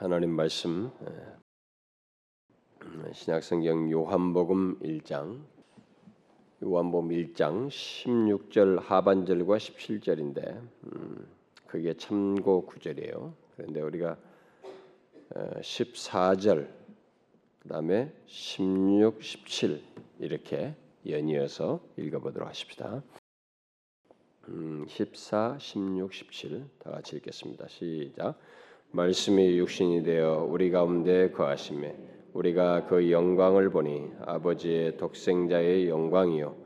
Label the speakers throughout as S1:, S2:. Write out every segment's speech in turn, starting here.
S1: 하나님 말씀 예. 신약성경 요한복음 1장 요한복음 1장 16절 하반절과 17절인데 음, 그게 참고 구절이에요. 그런데 우리가 14절 그다음에 16, 17 이렇게 연이어서 읽어보도록 하십시다. 음, 14, 16, 17 다 같이 읽겠습니다. 시작. 말씀이 육신이 되어 우리 가운데 거하심에 우리가 그 영광을 보니 아버지의 독생자의 영광이요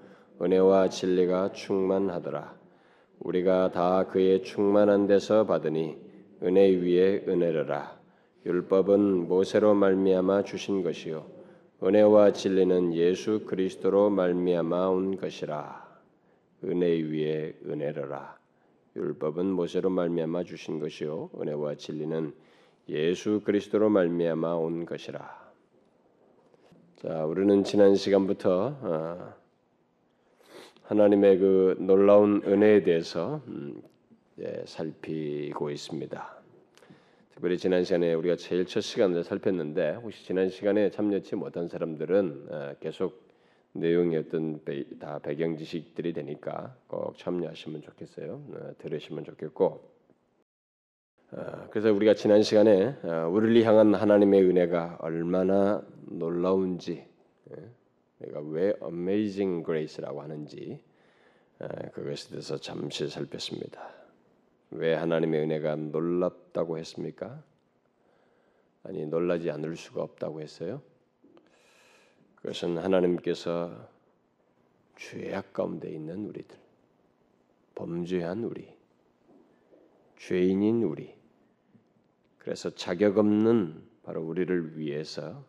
S1: 은혜와 진리가 충만하더라. 우리가 다 그의 충만한 데서 받으니 은혜 위에 은혜르라. 율법은 모세로 말미암아 주신 것이요 은혜와 진리는 예수 그리스도로 말미암아 온 것이라. 은혜 위에 은혜르라. 율법은 모세로 말미암아 주신 것이요 은혜와 진리는 예수 그리스도로 말미암아 온 것이라. 자, 우리는 지난 시간부터 어, 하나님의 그 놀라운 은혜에 대해서 음, 예, 살피고 있습니다. 특별히 지난 시간에 우리가 제일 첫 시간을 살폈는데 혹시 지난 시간에 참여치 못한 사람들은 어, 계속 내용이 어떤 다 배경 지식들이 되니까 꼭 참여하시면 좋겠어요. 어, 들으시면 좋겠고. 어, 그래서 우리가 지난 시간에 어, 우리를 향한 하나님의 은혜가 얼마나 놀라운지, 내가 왜 Amazing Grace라고 하는지 그것에 대해서 잠시 살폈습니다. 왜 하나님의 은혜가 놀랍다고 했습니까? 아니 놀라지 않을 수가 없다고 했어요. 그것은 하나님께서 죄악 가운데 있는 우리들, 범죄한 우리, 죄인인 우리, 그래서 자격 없는 바로 우리를 위해서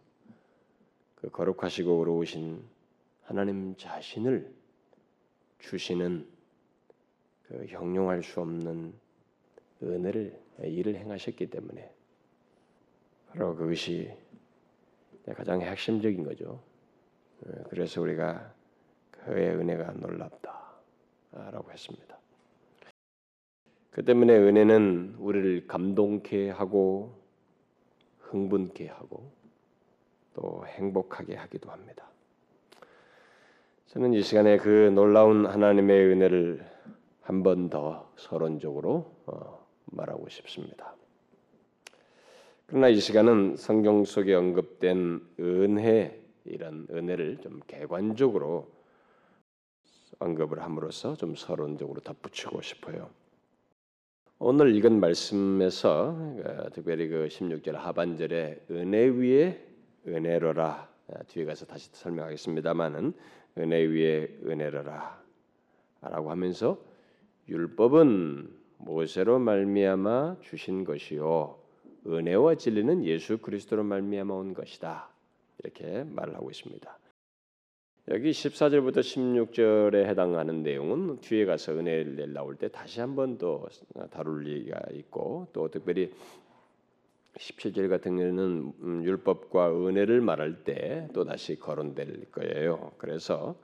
S1: 그 거룩하시고 의로우신 하나님 자신을 주시는 그 형용할 수 없는 은혜를 일을 행하셨기 때문에 바로 그것이 가장 핵심적인 거죠. 예, 그래서 우리가 그의 은혜가 놀랍다라고 했습니다. 그 때문에 은혜는 우리를 감동케 하고 흥분케 하고 또 행복하게 하기도 합니다. 저는 이 시간에 그 놀라운 하나님의 은혜를 한 번 더 서론적으로 어, 말하고 싶습니다. 그러나 이 시간은 성경 속에 언급된 은혜 이런 은혜를 좀 개관적으로 언급을 함으로써 좀 서론적으로 덧붙이고 싶어요. 오늘 읽은 말씀에서 어, 특별히 그 16절 하반절에 은혜 위에 은혜로라 어, 뒤에 가서 다시 설명하겠습니다만은 은혜 위에 은혜로라 라고 하면서 율법은 모세로 말미암아 주신 것이요 은혜와 진리는 예수 그리스도로 말미암아 온 것이다. 이렇게 말을 하고 있습니다. 여기 14절부터 16절에 해당하는 내용은 뒤에 가서 은혜를 나올 때 다시 한 번 더 다룰 얘기가 있고 또 특별히 17절 같은 경우는 음, 율법과 은혜를 말할 때 또 다시 거론될 거예요. 그래서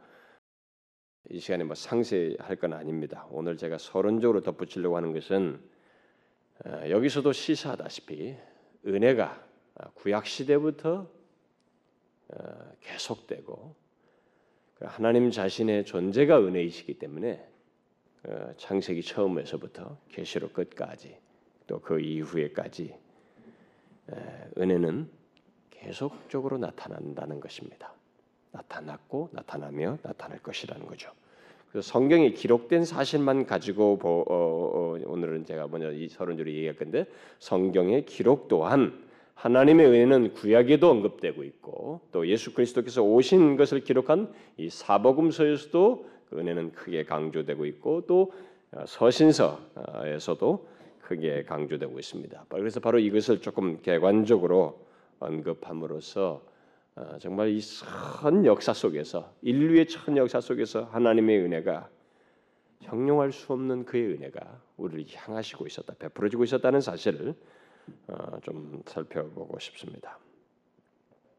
S1: 이 시간에 뭐 상세히 할 건 아닙니다. 오늘 제가 서론적으로 덧붙이려고 하는 것은 어, 여기서도 시사하다시피 은혜가 구약 시대부터 어, 계속되고 그 하나님 자신의 존재가 은혜이시기 때문에 어, 창세기 처음에서부터 계시록 끝까지 또 그 이후에까지 은혜는 계속적으로 나타난다는 것입니다. 나타났고 나타나며 나타날 것이라는 거죠. 그래서 성경에 기록된 사실만 가지고 보, 어, 어, 오늘은 제가 먼저 이 서론주로 얘기할 건데 성경의 기록 또한 하나님의 은혜는 구약에도 언급되고 있고 또 예수 그리스도께서 오신 것을 기록한 이 사복음서에서도 그 은혜는 크게 강조되고 있고 또 서신서에서도 크게 강조되고 있습니다. 그래서 바로 이것을 조금 객관적으로 언급함으로써 어, 정말 이 선 역사 속에서 인류의 천 역사 속에서 하나님의 은혜가 형용할 수 없는 그의 은혜가 우리를 향하시고 있었다, 베풀어지고 있었다는 사실을 어, 좀 살펴보고 싶습니다.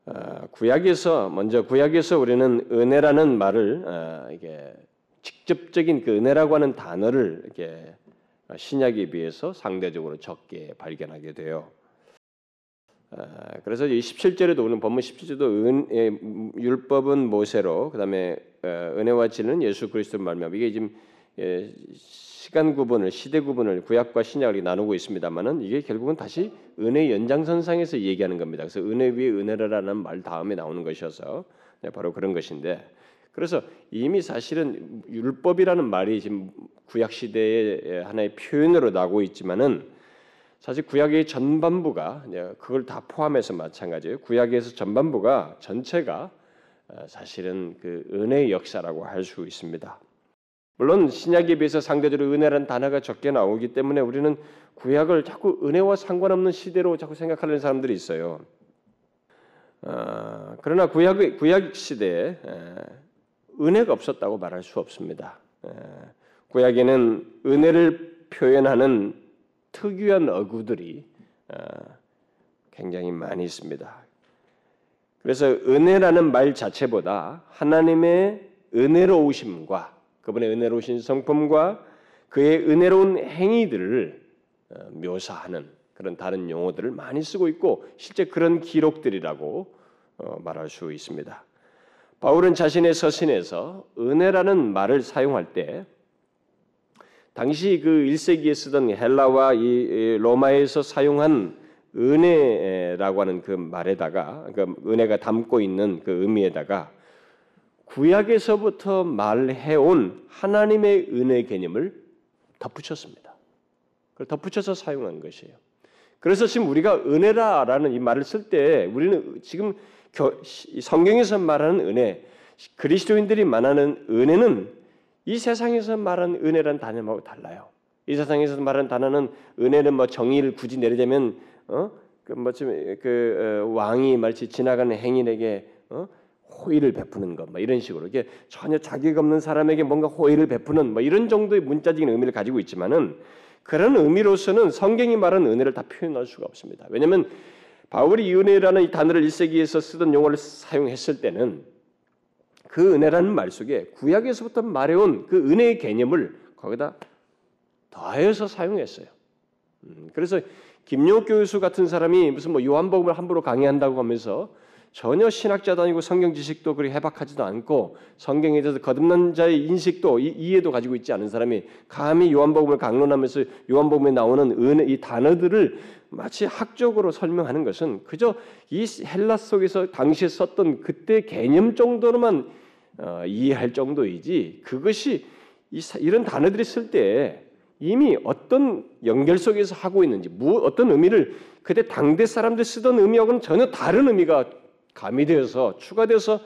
S1: 어, 구약에서 먼저 구약에서 우리는 은혜라는 말을 어, 이게 직접적인 그 은혜라고 하는 단어를 이렇게 신약에 비해서 상대적으로 적게 발견하게 돼요. 아, 그래서 이 17절에도 오는 본문 17절도 은, 예, 율법은 모세로 그다음에 어, 은혜와 진리는 예수 그리스도를 말미암아 이게 지금 예, 시간 구분을 시대 구분을 구약과 신약을 나누고 있습니다만은 이게 결국은 다시 은혜 연장선상에서 얘기하는 겁니다. 그래서 은혜 위에 은혜라는 말 다음에 나오는 것이어서 네, 바로 그런 것인데 그래서 이미 사실은 율법이라는 말이 지금 구약 시대의 하나의 표현으로 나오고 있지만은 사실 구약의 전반부가 그걸 다 포함해서 마찬가지예요. 구약에서 전반부가 전체가 어, 사실은 그 은혜의 역사라고 할 수 있습니다. 물론 신약에 비해서 상대적으로 은혜라는 단어가 적게 나오기 때문에 우리는 구약을 자꾸 은혜와 상관없는 시대로 자꾸 생각하는 사람들이 있어요. 어, 그러나 구약 구약 시대에 에, 은혜가 없었다고 말할 수 없습니다. 에, 구약에는 은혜를 표현하는 특유한 어구들이 어, 굉장히 많이 있습니다. 그래서 은혜라는 말 자체보다 하나님의 은혜로우심과 그분의 은혜로우신 성품과 그의 은혜로운 행위들을 어, 묘사하는 그런 다른 용어들을 많이 쓰고 있고 실제 그런 기록들이라고 어, 말할 수 있습니다. 바울은 자신의 서신에서 은혜라는 말을 사용할 때 당시 그 1세기에 쓰던 헬라와 이 로마에서 사용한 은혜라고 하는 그 말에다가 그 은혜가 담고 있는 그 의미에다가 구약에서부터 말해온 하나님의 은혜 개념을 덧붙였습니다. 그걸 덧붙여서 사용한 것이에요. 그래서 지금 우리가 은혜라라는 이 말을 쓸 때 우리는 지금 성경에서 말하는 은혜, 그리스도인들이 말하는 은혜는 이 세상에서 말하는 은혜란 단어하고 달라요. 이 세상에서 말하는 단어는 은혜는 뭐 정의를 굳이 내리자면 어? 그뭐그 그, 어, 왕이 말치 지나가는 행인에게 어? 호의를 베푸는 것, 뭐 이런 식으로 이게 전혀 자격 없는 사람에게 뭔가 호의를 베푸는 뭐 이런 정도의 문자적인 의미를 가지고 있지만은 그런 의미로서는 성경이 말하는 은혜를 다 표현할 수가 없습니다. 왜냐하면 바울이 은혜라는 이 단어를 1세기에서 쓰던 용어를 사용했을 때는 그 은혜라는 말 속에 구약에서부터 말해온 그 은혜의 개념을 거기다 더해서 사용했어요. 음, 그래서 김용 교수 같은 사람이 무슨 뭐 요한복음을 함부로 강의한다고 하면서 전혀 신학자도 아니고 성경 지식도 그리 해박하지도 않고 성경에 대해서 거듭난 자의 인식도 이 해도 가지고 있지 않은 사람이 감히 요한복음을 강론하면서 요한복음에 나오는 은혜 이 단어들을 마치 학적으로 설명하는 것은 그저 이 헬라 속에서 당시에 썼던 그때 개념 정도로만 어, 이해할 정도이지 그것이 이, 이런 단어들이 쓸 때 이미 어떤 연결 속에서 하고 있는지 무, 어떤 의미를 그때 당대 사람들 쓰던 의미하고는 전혀 다른 의미가 가미되어서 추가돼서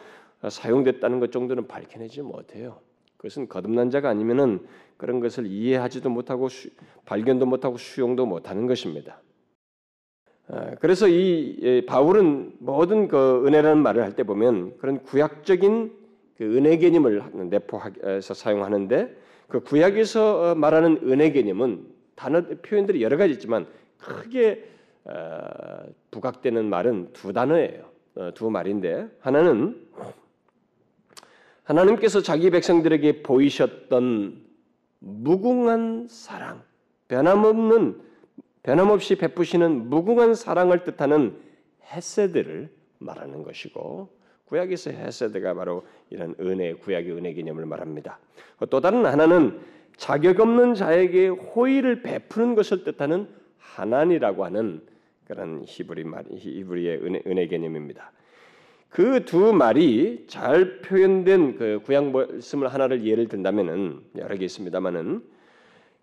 S1: 사용됐다는 것 정도는 밝혀내지 못해요. 그것은 거듭난 자가 아니면은 그런 것을 이해하지도 못하고 수, 발견도 못하고 수용도 못하는 것입니다. 아, 그래서 이 바울은 모든 그 은혜라는 말을 할 때 보면 그런 구약적인 그 은혜 개념을 내포해서 사용하는데 그 구약에서 어, 말하는 은혜 개념은 단어 표현들이 여러 가지 있지만 크게 어, 부각되는 말은 두 단어예요. 어, 두 말인데 하나는 하나님께서 자기 백성들에게 보이셨던 무궁한 사랑, 변함없는 변함없이 베푸시는 무궁한 사랑을 뜻하는 헤세드를 말하는 것이고 구약에서 헤세드가 바로 이런 은혜, 구약의 은혜 개념을 말합니다. 또 다른 하나는 자격 없는 자에게 호의를 베푸는 것을 뜻하는 하나니라고 하는 그런 히브리 말, 히브리의 은혜, 은혜 개념입니다. 그 두 말이 잘 표현된 그 구약 말씀을 하나를 예를 든다면은 여러 개 있습니다만은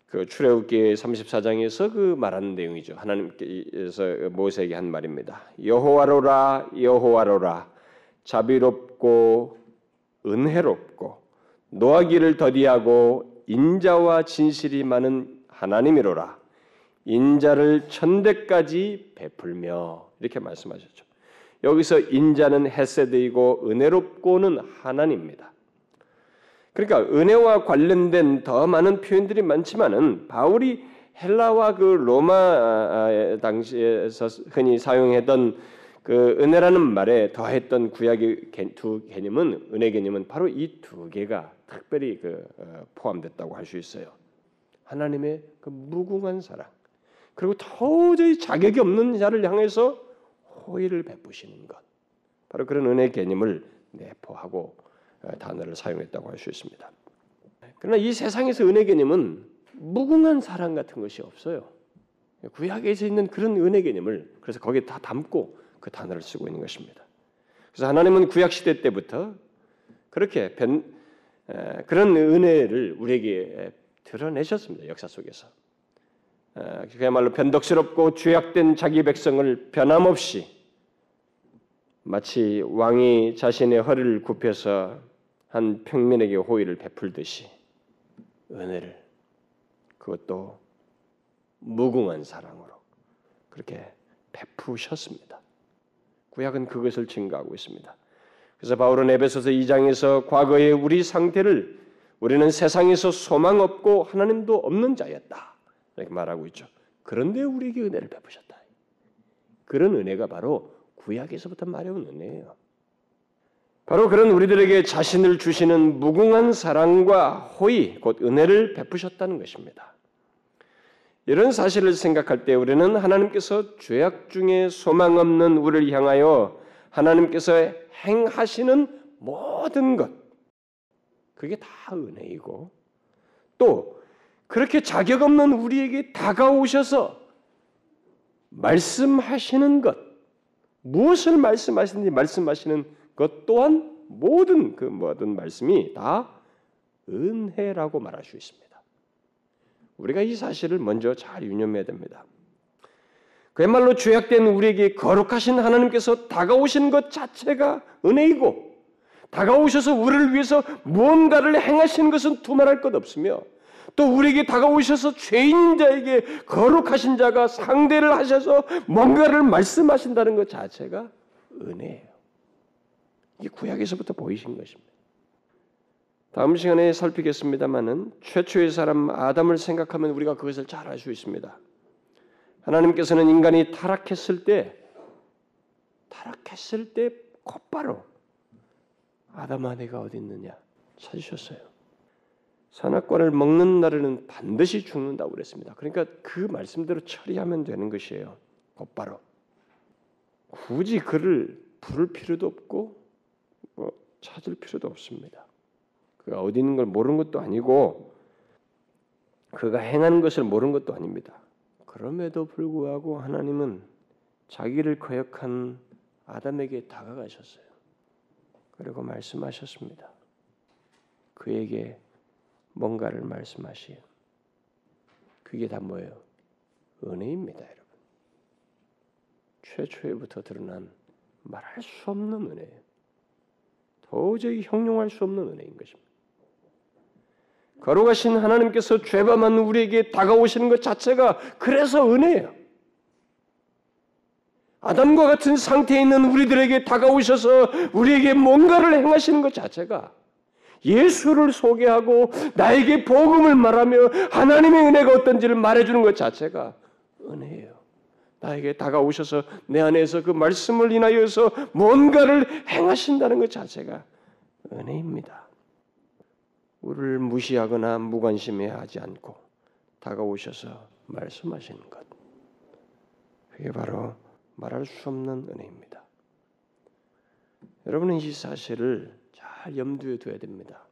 S1: 그 출애굽기 34장에서 그 말하는 내용이죠. 하나님께서 모세에게 한 말입니다. 여호와로라 여호와로라 자비롭고 은혜롭고 노하기를 더디하고 인자와 진실이 많은 하나님이로라. 인자를 천대까지 베풀며 이렇게 말씀하셨죠. 여기서 인자는 헤세드이고 은혜롭고는 하나님입니다. 그러니까 은혜와 관련된 더 많은 표현들이 많지만은 바울이 헬라와 그 로마 당시에서 흔히 사용했던 그 은혜라는 말에 더했던 구약의 두 개념은 은혜 개념은 바로 이 두 개가 특별히 그 어, 포함됐다고 할 수 있어요. 하나님의 그 무궁한 사랑, 그리고 도저히 자격이 없는 자를 향해서 호의를 베푸시는 것. 바로 그런 은혜 개념을 내포하고 어, 단어를 사용했다고 할 수 있습니다. 그러나 이 세상에서 은혜 개념은 무궁한 사랑 같은 것이 없어요. 구약에서 있는 그런 은혜 개념을 그래서 거기에 다 담고 그 단어를 쓰고 있는 것입니다. 그래서 하나님은 구약 시대 때부터 그렇게 변, 에, 그런 은혜를 우리에게 드러내셨습니다. 역사 속에서. 에, 그야말로 변덕스럽고 죄악된 자기 백성을 변함없이 마치 왕이 자신의 허리를 굽혀서 한 평민에게 호의를 베풀듯이 은혜를 그것도 무궁한 사랑으로 그렇게 베푸셨습니다. 구약은 그것을 증가하고 있습니다. 그래서 바울은 에베소서 2장에서 과거의 우리 상태를 우리는 세상에서 소망 없고 하나님도 없는 자였다. 이렇게 말하고 있죠. 그런데 우리에게 은혜를 베푸셨다. 그런 은혜가 바로 구약에서부터 말해온 은혜예요. 바로 그런 우리들에게 자신을 주시는 무궁한 사랑과 호의, 곧 은혜를 베푸셨다는 것입니다. 이런 사실을 생각할 때 우리는 하나님께서 죄악 중에 소망 없는 우리를 향하여 하나님께서 행하시는 모든 것, 그게 다 은혜이고, 또 그렇게 자격 없는 우리에게 다가오셔서 말씀하시는 것, 무엇을 말씀하시는지 말씀하시는 것 또한 모든 그 모든 말씀이 다 은혜라고 말할 수 있습니다. 우리가 이 사실을 먼저 잘 유념해야 됩니다. 그야말로 죄악된 우리에게 거룩하신 하나님께서 다가오신 것 자체가 은혜이고 다가오셔서 우리를 위해서 무언가를 행하시는 것은 두말할 것 없으며 또 우리에게 다가오셔서 죄인 자에게 거룩하신 자가 상대를 하셔서 뭔가를 말씀하신다는 것 자체가 은혜예요. 이게 구약에서부터 보이신 것입니다. 다음 시간에 살피겠습니다만은 최초의 사람 아담을 생각하면 우리가 그것을 잘 알 수 있습니다. 하나님께서는 인간이 타락했을 때 타락했을 때 곧바로 아담아 내가 어디 있느냐 찾으셨어요. 산악과를 먹는 날에는 반드시 죽는다고 그랬습니다. 그러니까 그 말씀대로 처리하면 되는 것이에요. 곧바로 굳이 그를 부를 필요도 없고 뭐 찾을 필요도 없습니다. 그가 어디 있는 걸 모르는 것도 아니고 그가 행하는 것을 모르는 것도 아닙니다. 그럼에도 불구하고 하나님은 자기를 거역한 아담에게 다가가셨어요. 그리고 말씀하셨습니다. 그에게 뭔가를 말씀하시요. 그게 다 뭐예요? 은혜입니다, 여러분. 최초에부터 드러난 말할 수 없는 은혜예요. 도저히 형용할 수 없는 은혜인 것입니다. 거룩하신 하나님께서 죄범한 우리에게 다가오시는 것 자체가 그래서 은혜예요. 아담과 같은 상태에 있는 우리들에게 다가오셔서 우리에게 뭔가를 행하시는 것 자체가 예수를 소개하고 나에게 복음을 말하며 하나님의 은혜가 어떤지를 말해주는 것 자체가 은혜예요. 나에게 다가오셔서 내 안에서 그 말씀을 인하여서 뭔가를 행하신다는 것 자체가 은혜입니다. 우리를 무시하거나 무관심해하지 않고 다가오셔서 말씀하시는 것. 그게 바로 말할 수 없는 은혜입니다. 여러분은 이 사실을 잘 염두에 둬야 됩니다.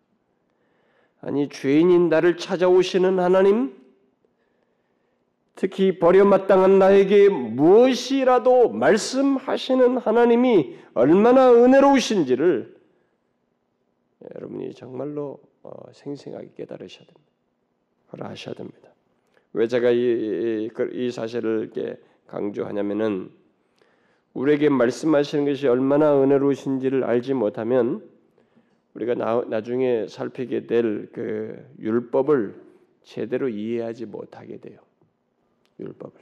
S1: 아니 죄인인 나를 찾아오시는 하나님, 특히 버려마땅한 나에게 무엇이라도 말씀하시는 하나님이 얼마나 은혜로우신지를 여러분이 정말로 어, 생생하게 깨달으셔야 됩니다. 그걸 아셔야 됩니다. 왜 제가 이, 이, 그, 이 사실을 이렇게 강조하냐면은 우리에게 말씀하시는 것이 얼마나 은혜로우신지를 알지 못하면 우리가 나, 나중에 살피게 될 그 율법을 제대로 이해하지 못하게 돼요. 율법을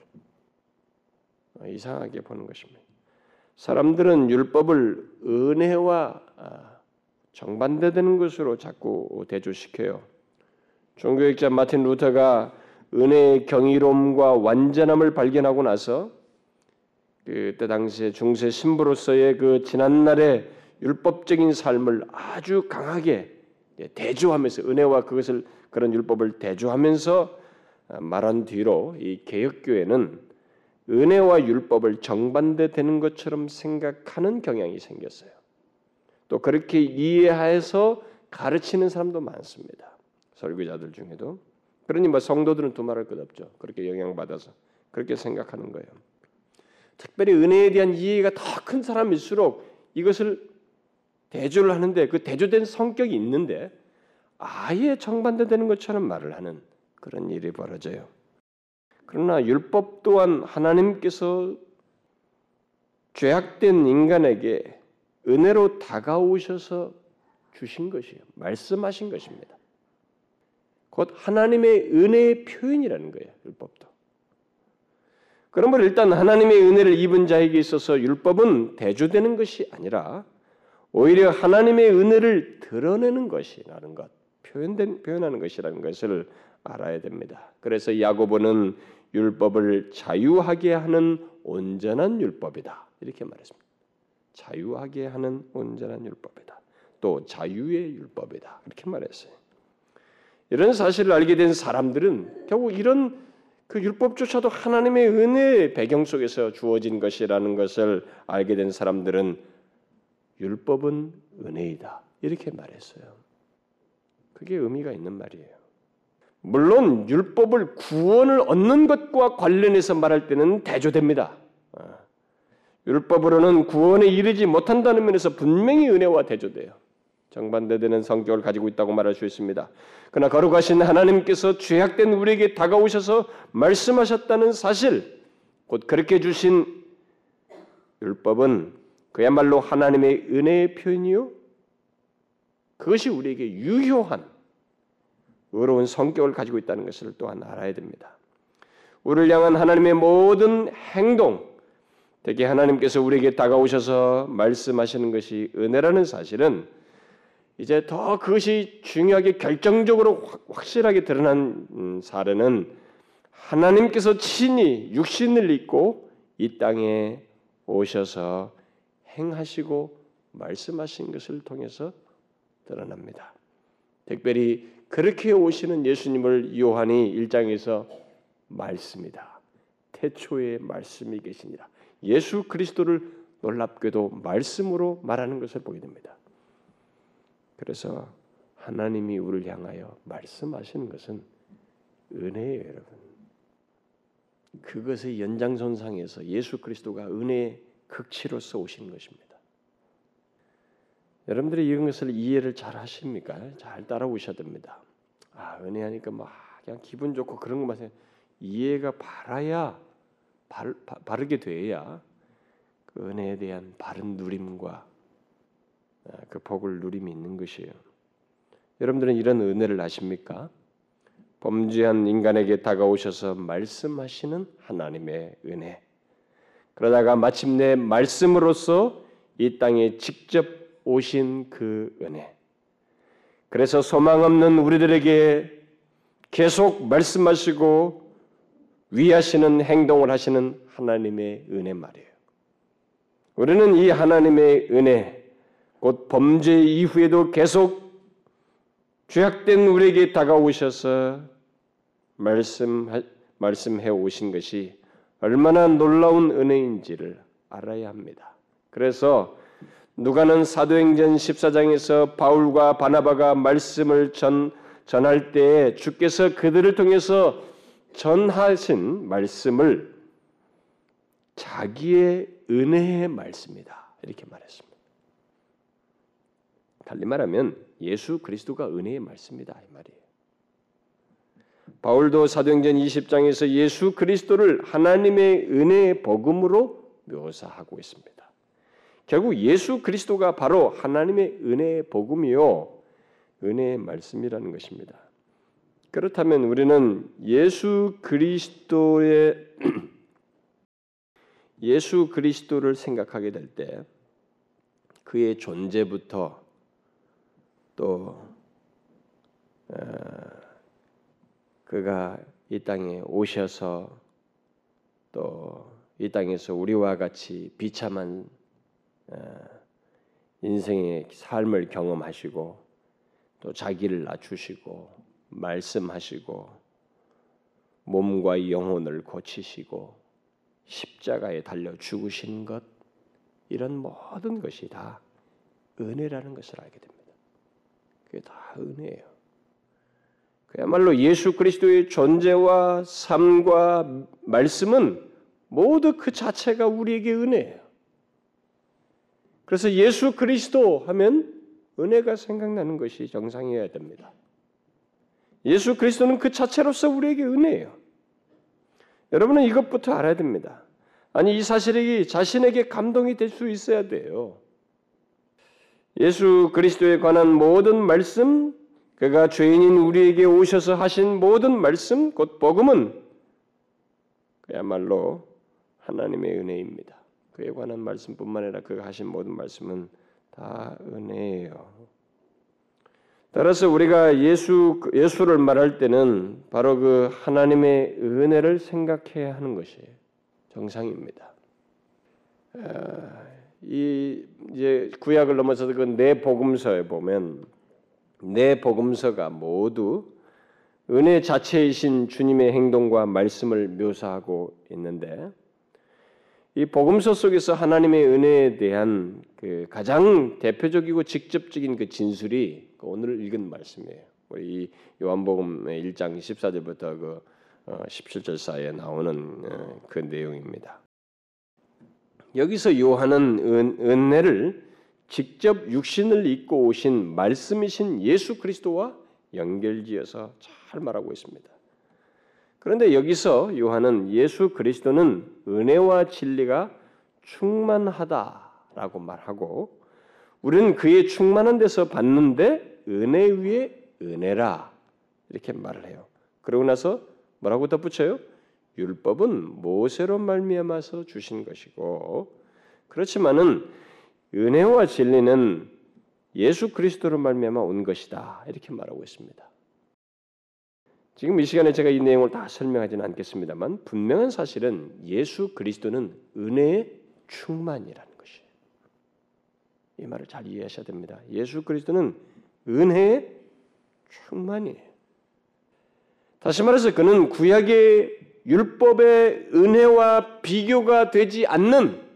S1: 어, 이상하게 보는 것입니다. 사람들은 율법을 은혜와 아, 정반대되는 것으로 자꾸 대조시켜요. 종교학자 마틴 루터가 은혜의 경이로움과 완전함을 발견하고 나서 그때 당시에 중세 신부로서의 그 지난날의 율법적인 삶을 아주 강하게 대조하면서 은혜와 그것을 그런 율법을 대조하면서 말한 뒤로 이 개혁교회는 은혜와 율법을 정반대되는 것처럼 생각하는 경향이 생겼어요. 또 그렇게 이해해서 가르치는 사람도 많습니다. 설교자들 중에도 그러니 뭐 성도들은 두말할 것 없죠. 그렇게 영향받아서 그렇게 생각하는 거예요. 특별히 은혜에 대한 이해가 더 큰 사람일수록 이것을 대조를 하는데 그 대조된 성격이 있는데 아예 정반대되는 것처럼 말을 하는 그런 일이 벌어져요. 그러나 율법 또한 하나님께서 죄악된 인간에게 은혜로 다가오셔서 주신 것이에요. 말씀하신 것입니다. 곧 하나님의 은혜의 표현이라는 거예요. 율법도. 그러므로 일단 하나님의 은혜를 입은 자에게 있어서 율법은 대조되는 것이 아니라 오히려 하나님의 은혜를 드러내는 것이라는 것, 표현된 표현하는 것이라는 것을 알아야 됩니다. 그래서 야고보는 율법을 자유하게 하는 온전한 율법이다 이렇게 말했습니다. 자유하게 하는 온전한 율법이다. 또 자유의 율법이다 이렇게 말했어요. 이런 사실을 알게 된 사람들은 결국 이런 그 율법조차도 하나님의 은혜의 배경 속에서 주어진 것이라는 것을 알게 된 사람들은 율법은 은혜이다 이렇게 말했어요. 그게 의미가 있는 말이에요. 물론 율법을 구원을 얻는 것과 관련해서 말할 때는 대조됩니다. 아, 율법으로는 구원에 이르지 못한다는 면에서 분명히 은혜와 대조돼요. 정반대되는 성격을 가지고 있다고 말할 수 있습니다. 그러나 거룩하신 하나님께서 죄악된 우리에게 다가오셔서 말씀하셨다는 사실, 곧 그렇게 주신 율법은 그야말로 하나님의 은혜의 표현이요. 그것이 우리에게 유효한 의로운 성격을 가지고 있다는 것을 또한 알아야 됩니다. 우리를 향한 하나님의 모든 행동, 특히 하나님께서 우리에게 다가오셔서 말씀하시는 것이 은혜라는 사실은 이제 더 그것이 중요하게 결정적으로 확실하게 드러난 음, 사례는 하나님께서 친히 육신을 입고 이 땅에 오셔서 행하시고 말씀하신 것을 통해서 드러납니다. 특별히 그렇게 오시는 예수님을 요한이 1장에서 말씀이다. 태초에 말씀이 계시니라. 예수 그리스도를 놀랍게도 말씀으로 말하는 것을 보게 됩니다. 그래서 하나님이 우리를 향하여 말씀하시는 것은 은혜예요, 여러분. 그것의 연장선상에서 예수 그리스도가 은혜의 극치로서 오신 것입니다. 여러분들이 이런 것을 이해를 잘 하십니까? 잘 따라오셔야 됩니다. 아, 은혜하니까 막 그냥 기분 좋고 그런 것만 이해가 바라야 바, 바, 르게 돼야 그 은혜에 대한 바른 누림과 아, 그 복을 누림이 있는 것이에요. 여러분들은 이런 은혜를 아십니까? 범죄한 인간에게 다가오셔서 말씀하시는 하나님의 은혜. 그러다가 마침내 말씀으로서 이 땅에 직접 오신 그 은혜. 그래서 소망 없는 우리들에게 계속 말씀하시고 위하시는 행동을 하시는 하나님의 은혜 말이에요. 우리는 이 하나님의 은혜, 곧 범죄 이후에도 계속 죄악된 우리에게 다가오셔서 말씀 말씀해 오신 것이 얼마나 놀라운 은혜인지를 알아야 합니다. 그래서 누가는 사도행전 14장에서 바울과 바나바가 말씀을 전 전할 때 주께서 그들을 통해서 전하신 말씀을 자기의 은혜의 말씀이다. 이렇게 말했습니다. 달리 말하면 예수 그리스도가 은혜의 말씀이다 이 말이에요. 바울도 사도행전 20장에서 예수 그리스도를 하나님의 은혜의 복음으로 묘사하고 있습니다. 결국 예수 그리스도가 바로 하나님의 은혜의 복음이요 은혜의 말씀이라는 것입니다. 그렇다면 우리는 예수 그리스도의 예수 그리스도를 생각하게 될 때 그의 존재부터 또 어, 그가 이 땅에 오셔서 또 이 땅에서 우리와 같이 비참한 어, 인생의 삶을 경험하시고 또 자기를 낮추시고 말씀하시고 몸과 영혼을 고치시고 십자가에 달려 죽으신 것 이런 모든 것이 다 은혜라는 것을 알게 됩니다. 그게 다 은혜예요. 그야말로 예수 그리스도의 존재와 삶과 말씀은 모두 그 자체가 우리에게 은혜예요. 그래서 예수 그리스도 하면 은혜가 생각나는 것이 정상이어야 됩니다. 예수 그리스도는 그 자체로서 우리에게 은혜예요. 여러분은 이것부터 알아야 됩니다. 아니 이 사실이 자신에게 감동이 될 수 있어야 돼요. 예수 그리스도에 관한 모든 말씀, 그가 죄인인 우리에게 오셔서 하신 모든 말씀, 곧 복음은 그야말로 하나님의 은혜입니다. 그에 관한 말씀뿐만 아니라 그가 하신 모든 말씀은 다 은혜예요. 따라서 우리가 예수 예수를 말할 때는 바로 그 하나님의 은혜를 생각해야 하는 것이 정상입니다. 이 이제 구약을 넘어서서 그 네 복음서에 보면 네 복음서가 모두 은혜 자체이신 주님의 행동과 말씀을 묘사하고 있는데 이 복음서 속에서 하나님의 은혜에 대한 그 가장 대표적이고 직접적인 그 진술이 그 오늘 읽은 말씀이에요. 이 요한복음 1장 14절부터 그 17절 어, 사이에 나오는 어, 그 내용입니다. 여기서 요한은 은, 은혜를 직접 육신을 입고 오신 말씀이신 예수 그리스도와 연결지어서 잘 말하고 있습니다. 그런데 여기서 요한은 예수 그리스도는 은혜와 진리가 충만하다라고 말하고 우리는 그의 충만한 데서 받는데 은혜 위에 은혜라 이렇게 말을 해요. 그러고 나서 뭐라고 덧붙여요? 율법은 모세로 말미암아서 주신 것이고 그렇지만은 은혜와 진리는 예수 그리스도로 말미암아 온 것이다 이렇게 말하고 있습니다. 지금 이 시간에 제가 이 내용을 다 설명하지는 않겠습니다만 분명한 사실은 예수 그리스도는 은혜의 충만이라는 것이에요. 이 말을 잘 이해하셔야 됩니다. 예수 그리스도는 은혜의 충만이에요. 다시 말해서 그는 구약의 율법의 은혜와 비교가 되지 않는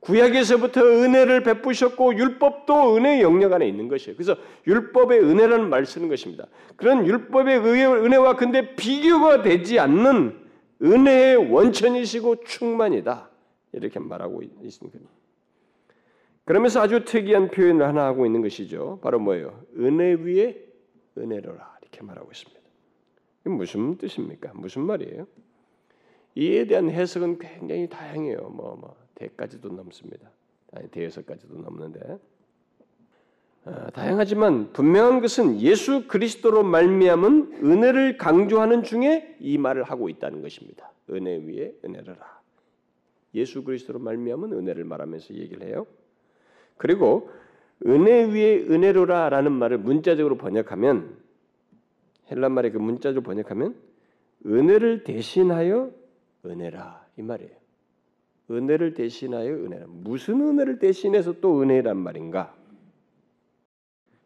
S1: 구약에서부터 은혜를 베푸셨고 율법도 은혜의 영역 안에 있는 것이에요. 그래서 율법의 은혜라는 말을 쓰는 것입니다. 그런 율법의 은혜와 근데 비교가 되지 않는 은혜의 원천이시고 충만이다. 이렇게 말하고 있습니다. 그러면서 아주 특이한 표현을 하나 하고 있는 것이죠. 바로 뭐예요? 은혜 위에 은혜로라 이렇게 말하고 있습니다. 이게 무슨 뜻입니까? 무슨 말이에요? 이에 대한 해석은 굉장히 다양해요. 뭐, 뭐 대까지도 넘습니다. 아니 대여섯까지도 넘는데 어, 다양하지만 분명한 것은 예수 그리스도로 말미암은 은혜를 강조하는 중에 이 말을 하고 있다는 것입니다. 은혜 위에 은혜라. 예수 그리스도로 말미암은 은혜를 말하면서 얘기를 해요. 그리고 은혜 위에 은혜로라라는 말을 문자적으로 번역하면 헬란 말의 그 문자적으로 번역하면 은혜를 대신하여 은혜라 이 말이에요. 은혜를 대신하여 은혜라. 무슨 은혜를 대신해서 또 은혜란 말인가?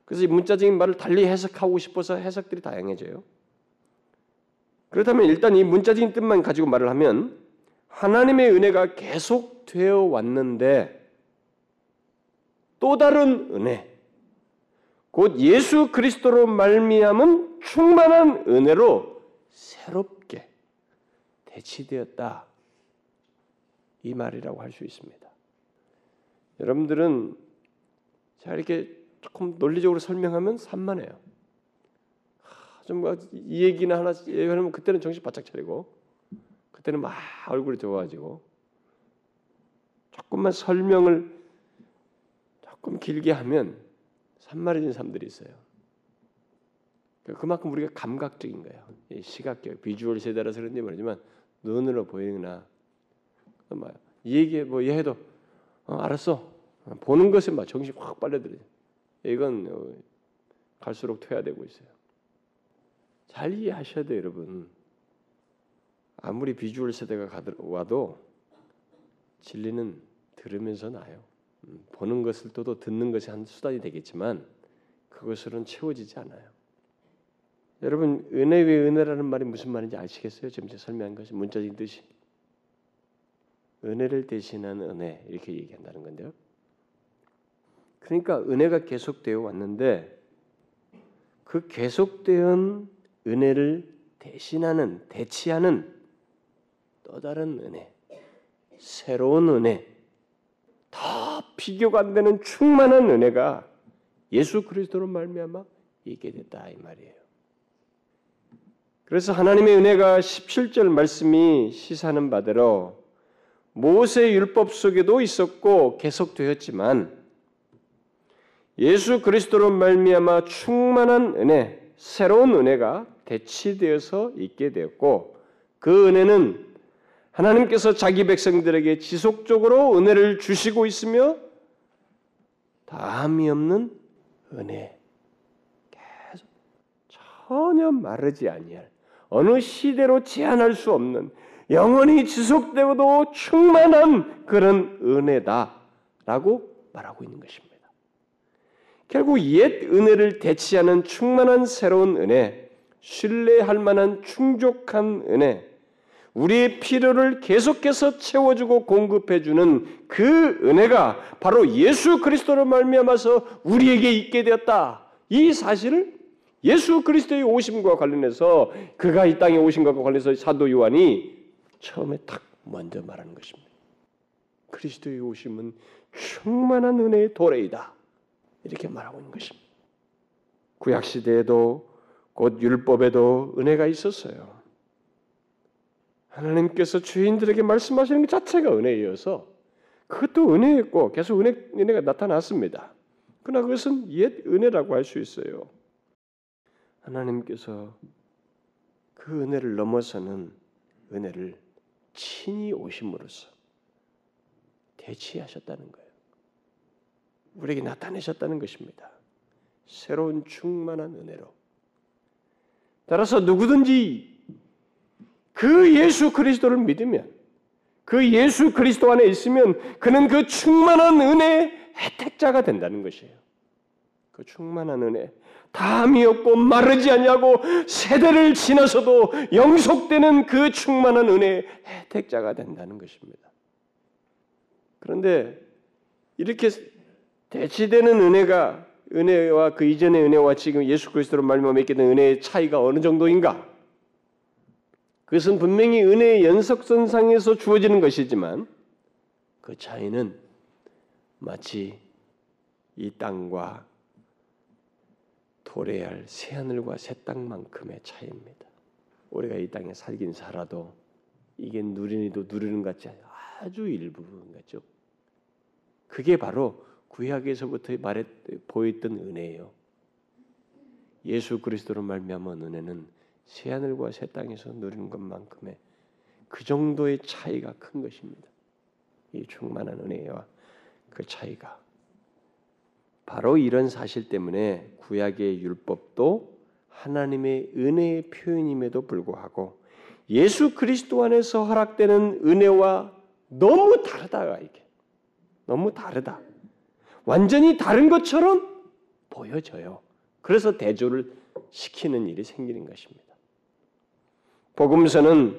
S1: 그래서 이 문자적인 말을 달리 해석하고 싶어서 해석들이 다양해져요. 그렇다면 일단 이 문자적인 뜻만 가지고 말을 하면 하나님의 은혜가 계속 되어 왔는데 또 다른 은혜, 곧 예수 그리스도로 말미암은 충만한 은혜로 새롭게 대치되었다. 이 말이라고 할 수 있습니다. 여러분들은 자 이렇게 조금 논리적으로 설명하면 산만해요. 좀이 뭐 얘기나 하나 얘기하면 그때는 정신 바짝 차리고 그때는 막 얼굴이 좋아지고 조금만 설명을 조금 길게 하면 산만해진 사람들이 있어요. 그만큼 우리가 감각적인 거예요. 시각적, 비주얼 세대라서 그런지 모르지만 눈으로 보이거나 뭐 얘기해 뭐 얘해도 어, 알았어 보는 것에 막 정신 확 빨려들어요. 이건 어, 갈수록 퇴화되고 있어요. 잘 이해하셔야 돼요, 여러분. 아무리 비주얼 세대가 와도 진리는 들으면서 나요. 음, 보는 것을 또도 듣는 것이 한 수단이 되겠지만 그것으로는 채워지지 않아요. 여러분 은혜 위 은혜라는 말이 무슨 말인지 아시겠어요? 지금 제가 설명한 것이 문자적인 뜻이 은혜를 대신한 은혜 이렇게 얘기한다는 건데요. 그러니까 은혜가 계속되어 왔는데 그 계속되은 은혜를 대신하는 대치하는 또 다른 은혜, 새로운 은혜, 다 비교가 안 되는 충만한 은혜가 예수 그리스도로 말미암아 있게 됐다 이 말이에요. 그래서 하나님의 은혜가 17절 말씀이 시사하는 바대로 모세 율법 속에도 있었고 계속되었지만 예수 그리스도로 말미암아 충만한 은혜, 새로운 은혜가 대치되어서 있게 되었고 그 은혜는 하나님께서 자기 백성들에게 지속적으로 은혜를 주시고 있으며 다함이 없는 은혜 계속 전혀 마르지 아니할 어느 시대로 제한할 수 없는 영원히 지속되고도 충만한 그런 은혜다라고 말하고 있는 것입니다. 결국 옛 은혜를 대치하는 충만한 새로운 은혜, 신뢰할 만한 충족한 은혜, 우리의 필요를 계속해서 채워주고 공급해주는 그 은혜가 바로 예수 그리스도로 말미암아서 우리에게 있게 되었다. 이 사실을 예수 그리스도의 오심과 관련해서 그가 이 땅에 오신 것과 관련해서 사도 요한이 처음에 딱 먼저 말하는 것입니다. 그리스도의 오심은 충만한 은혜의 도래이다. 이렇게 말하고 있는 것입니다. 구약 시대에도 곧 율법에도 은혜가 있었어요. 하나님께서 주인들에게 말씀하시는 것 자체가 은혜이어서 그것도 은혜였고 계속 은혜, 은혜가 나타났습니다. 그러나 그것은 옛 은혜라고 할 수 있어요. 하나님께서 그 은혜를 넘어서는 은혜를 친히 오심으로써 대치하셨다는 거예요. 우리에게 나타내셨다는 것입니다. 새로운 충만한 은혜로. 따라서 누구든지 그 예수 그리스도를 믿으면 그 예수 그리스도 안에 있으면 그는 그 충만한 은혜의 혜택자가 된다는 것이에요. 그 충만한 은혜, 담이 없고 마르지 않냐고 세대를 지나서도 영속되는 그 충만한 은혜의 혜택자가 된다는 것입니다. 그런데 이렇게 대치되는 은혜가 은혜와 그 이전의 은혜와 지금 예수 그리스도로 말미암아 있게 된 은혜의 차이가 어느 정도인가? 그것은 분명히 은혜의 연속선상에서 주어지는 것이지만 그 차이는 마치 이 땅과 도래할 새하늘과 새 땅만큼의 차이입니다. 우리가 이 땅에 살긴 살아도 이게 누리니도 누리는 것 같지 아주 일부분 같죠. 그게 바로 구약에서부터 말했 보였던 은혜예요. 예수 그리스도로 말미암은 은혜는 새 하늘과 새 땅에서 누리는 것만큼의 그 정도의 차이가 큰 것입니다. 이 충만한 은혜와 그 차이가 바로 이런 사실 때문에 구약의 율법도 하나님의 은혜의 표현임에도 불구하고 예수 그리스도 안에서 허락되는 은혜와 너무 다르다가 이게 너무 다르다. 완전히 다른 것처럼 보여져요. 그래서 대조를 시키는 일이 생기는 것입니다. 복음서는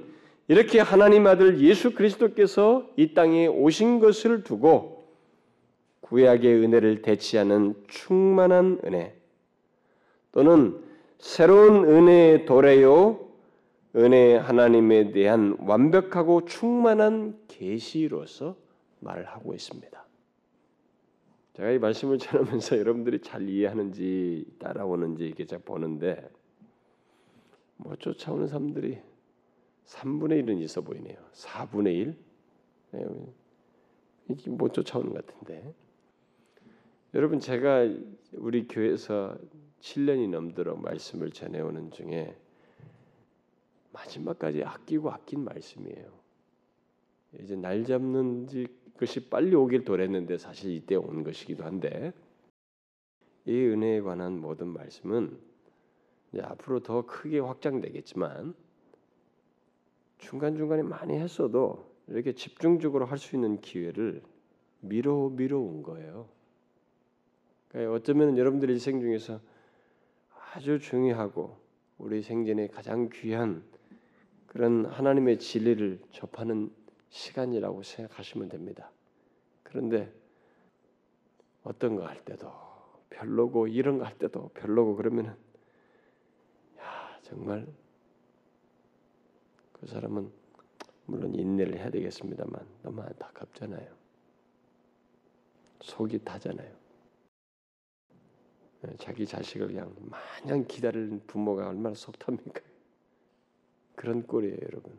S1: 이렇게 하나님 아들 예수 그리스도께서 이 땅에 오신 것을 두고 구약의 은혜를 대치하는 충만한 은혜 또는 새로운 은혜의 도래요 은혜 하나님에 대한 완벽하고 충만한 계시로서 말을 하고 있습니다. 제가 이 말씀을 전하면서 여러분들이 잘 이해하는지 따라오는지 이게 제가 보는데 뭐 쫓아오는 사람들이 3분의 1은 있어 보이네요. 4분의 1? 네, 이게 못 쫓아오는 것 같은데. 여러분 제가 우리 교회에서 7년이 넘도록 말씀을 전해오는 중에 마지막까지 아끼고 아낀 말씀이에요. 이제 날 잡는 것이 빨리 오길 도랬는데 사실 이때 온 것이기도 한데 이 은혜에 관한 모든 말씀은 앞으로 더 크게 확장되겠지만 중간 중간에 많이 했어도 이렇게 집중적으로 할 수 있는 기회를 미뤄 미뤄 온 거예요. 그러니까 어쩌면 여러분들의 일생 중에서 아주 중요하고 우리 생전에 가장 귀한 그런 하나님의 진리를 접하는 시간이라고 생각하시면 됩니다. 그런데 어떤 거 할 때도 별로고 이런 거 할 때도 별로고 그러면은 야 정말 그 사람은 물론 인내를 해야 되겠습니다만 너무 안타깝잖아요. 속이 타잖아요. 예, 자기 자식을 그냥 마냥 기다리는 부모가 얼마나 속탑니까? 그런 꼴이에요, 여러분.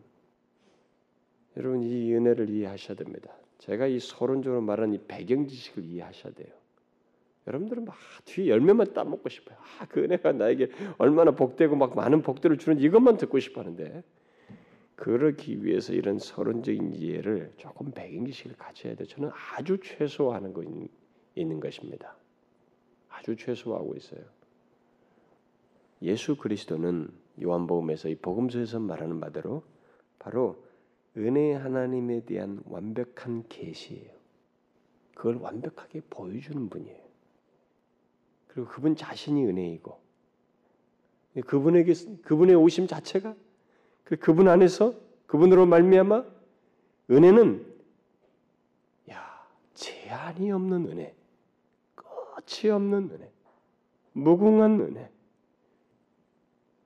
S1: 여러분 이 은혜를 이해하셔야 됩니다. 제가 이 서론적으로 말하는 이 배경 지식을 이해하셔야 돼요. 여러분들은 막 뒤에 열매만 따먹고 싶어요. 아, 그 은혜가 나에게 얼마나 복되고 막 많은 복들을 주는 이것만 듣고 싶어하는데 그러기 위해서 이런 서론적인 이해를 조금 배경 지식을 가져야 돼. 저는 아주 최소화하는 거 있는 것입니다. 아주 최소화하고 있어요. 예수 그리스도는 요한복음에서 이 복음서에서 말하는 바대로 바로 은혜 하나님에 대한 완벽한 계시예요. 그걸 완벽하게 보여주는 분이에요. 그리고 그분 자신이 은혜이고 그분에게 그분의 오심 자체가 그분 안에서 그분으로 말미암아 은혜는 야 제한이 없는 은혜, 끝이 없는 은혜, 무궁한 은혜,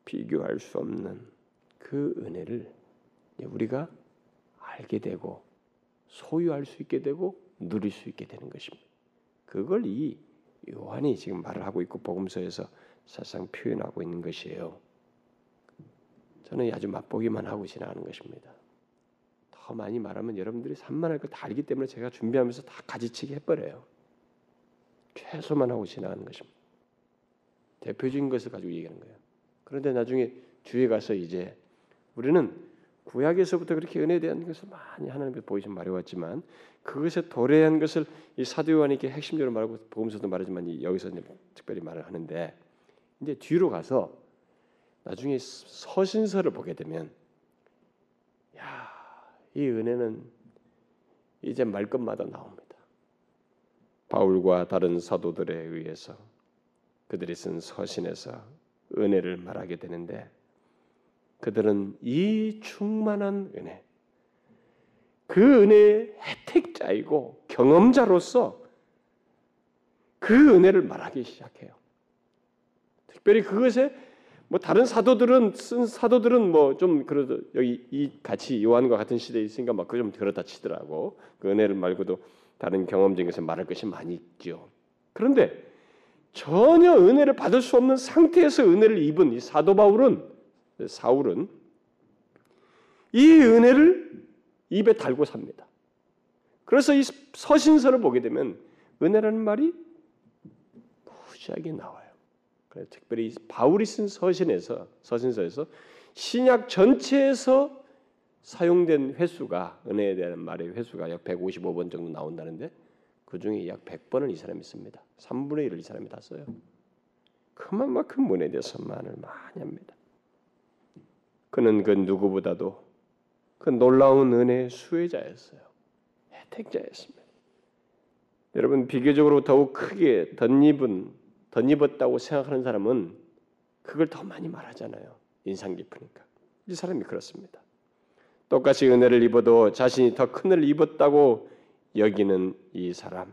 S1: 비교할 수 없는 그 은혜를 우리가 알게 되고 소유할 수 있게 되고 누릴 수 있게 되는 것입니다. 그걸 이 요한이 지금 말을 하고 있고 복음서에서 사상 표현하고 있는 것이에요. 저는 아주 맛보기만 하고 지나가는 것입니다. 더 많이 말하면 여러분들이 산만할 거 다 알기 때문에 제가 준비하면서 다 가지치기 해버려요. 최소만 하고 지나가는 것입니다. 대표적인 것을 가지고 얘기하는 거예요. 그런데 나중에 주에 가서 이제 우리는 구약에서부터 그렇게 은혜에 대한 것을 많이 하나님께서 보이신 말해왔지만 그것에 도래한 것을 이 사도 요한이 이렇게 핵심적으로 말하고 복음서도 말하지만 여기서 특별히 말을 하는데 이제 뒤로 가서 나중에 서신서를 보게 되면 야, 이 은혜는 이제 말끝마다 나옵니다. 바울과 다른 사도들에 의해서 그들이 쓴 서신에서 은혜를 말하게 되는데 그들은 이 충만한 은혜, 그 은혜의 혜택자이고 경험자로서 그 은혜를 말하기 시작해요. 특별히 그것에 뭐 다른 사도들은 쓴 사도들은 뭐 좀 그래도 여기 이 같이 요한과 같은 시대에 있으니까 막 그좀 그렇다 치더라고. 그 은혜를 말고도 다른 경험적인 것을 말할 것이 많이 있죠. 그런데 전혀 은혜를 받을 수 없는 상태에서 은혜를 입은 이 사도 바울은 사울은 이 은혜를 입에 달고 삽니다. 그래서 이 서신서를 보게 되면 은혜라는 말이 무지하게 나와요. 특별히 바울이 쓴 서신에서 서신서에서 신약 전체에서 사용된 횟수가 은혜에 대한 말의 횟수가 약 155번 정도 나온다는데 그 중에 약 100번을 이 사람이 씁니다. 3분의 1을 이 사람이 다 써요. 그만큼 은혜에 대해서 말을 많이 합니다. 그는 그 누구보다도 그 놀라운 은혜의 수혜자였어요. 혜택자였습니다. 여러분 비교적으로 더욱 크게 덧입은 덧입었다고 생각하는 사람은 그걸 더 많이 말하잖아요. 인상 깊으니까. 이 사람이 그렇습니다. 똑같이 은혜를 입어도 자신이 더큰 은혜를 입었다고 여기는 이 사람.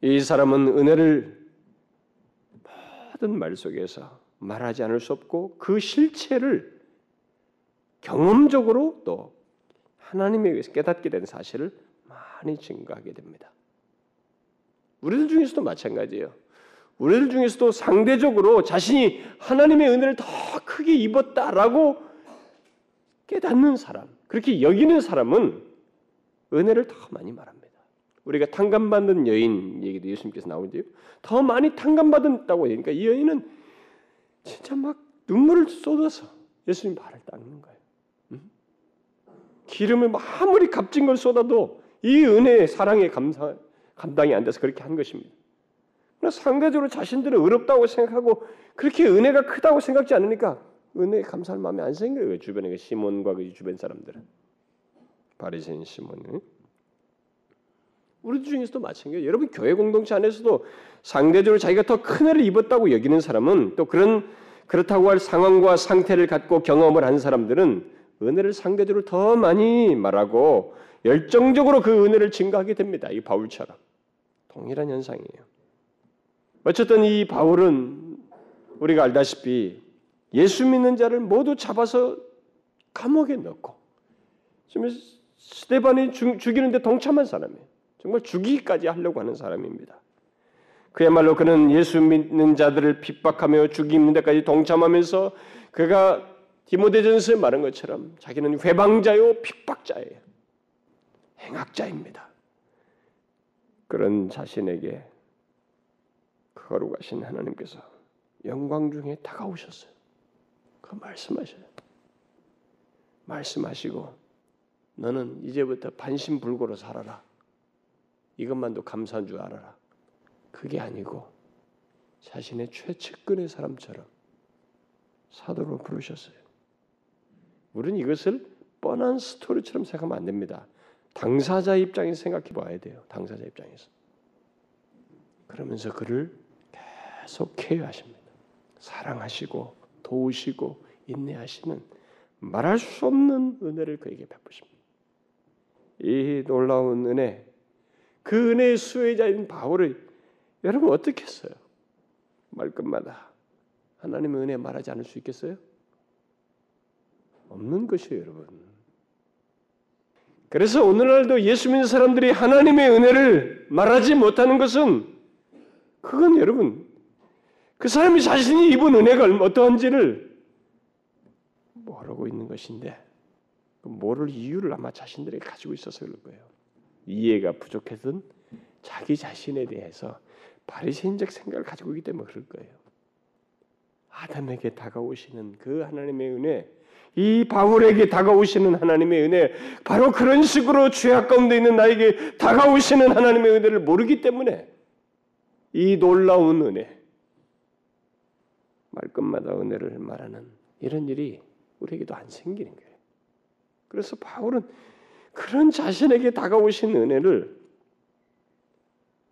S1: 이 사람은 은혜를 모든 말 속에서 말하지 않을 수 없고 그 실체를 경험적으로 또 하나님에 의해서 깨닫게 된 사실을 많이 증거하게 됩니다. 우리들 중에서도 마찬가지예요. 우리들 중에서도 상대적으로 자신이 하나님의 은혜를 더 크게 입었다라고 깨닫는 사람, 그렇게 여기는 사람은 은혜를 더 많이 말합니다. 우리가 탕감받는 여인 얘기도 예수님께서 나오는데요. 더 많이 탕감받았다고 하니까 이 여인은 진짜 막 눈물을 쏟아서 예수님 발을 닦는 거예요. 기름을 아무리 값진 걸 쏟아도 이 은혜의 사랑의 감상, 감당이 안 돼서 그렇게 한 것입니다. 상대적으로 자신들은 어렵다고 생각하고 그렇게 은혜가 크다고 생각지 않으니까 은혜에 감사할 마음이 안 생겨요. 주변에 그 시몬과 그 주변 사람들은 바리새인 시몬은 우리 중에서도 마찬가지예요. 여러분 교회 공동체 안에서도 상대적으로 자기가 더큰 은혜를 입었다고 여기는 사람은 또 그런 그렇다고 할 상황과 상태를 갖고 경험을 한 사람들은 은혜를 상대적으로 더 많이 말하고 열정적으로 그 은혜를 증가하게 됩니다. 이 바울처럼 동일한 현상이에요. 어쨌든 이 바울은 우리가 알다시피 예수 믿는 자를 모두 잡아서 감옥에 넣고 지금 스테반이 죽 이는데 동참한 사람이에요. 정말 죽이기까지 하려고 하는 사람입니다. 그야말로 그는 예수 믿는 자들을 핍박하며 죽이는 데까지 동참하면서 그가 디모데전서에 말한 것처럼 자기는 회방자요 핍박자예요. 행악자입니다. 그런 자신에게 거룩하신 하나님께서 영광 중에 다가오셨어요. 그 말씀하셔요. 말씀하시고 너는 이제부터 반신불고로 살아라. 이것만도 감사한 줄 알아라. 그게 아니고 자신의 최측근의 사람처럼 사도로 부르셨어요. 우리는 이것을 뻔한 스토리처럼 생각하면 안 됩니다. 당사자 입장에서 생각해 봐야 돼요. 당사자 입장에서. 그러면서 그를 계속 케어하십니다. 사랑하시고 도우시고 인내하시는 말할 수 없는 은혜를 그에게 베푸십니다. 이 놀라운 은혜, 그 은혜의 수혜자인 바울을 여러분 어떻게 했어요? 말끝마다 하나님의 은혜 말하지 않을 수 있겠어요? 없는 것이에요, 여러분. 그래서 오늘날도 예수 믿는 사람들이 하나님의 은혜를 말하지 못하는 것은 그건 여러분 그 사람이 자신이 입은 은혜가 어떠한지를 모르고 있는 것인데 그 모를 이유를 아마 자신들이 가지고 있어서 그럴 거예요. 이해가 부족해서 자기 자신에 대해서 바리새인적 생각을 가지고 있기 때문에 그럴 거예요. 아담에게 다가오시는 그 하나님의 은혜, 이 바울에게 다가오시는 하나님의 은혜, 바로 그런 식으로 죄악 가운데 있는 나에게 다가오시는 하나님의 은혜를 모르기 때문에 이 놀라운 은혜, 말끝마다 은혜를 말하는 이런 일이 우리에게도 안 생기는 거예요. 그래서 바울은 그런 자신에게 다가오신 은혜를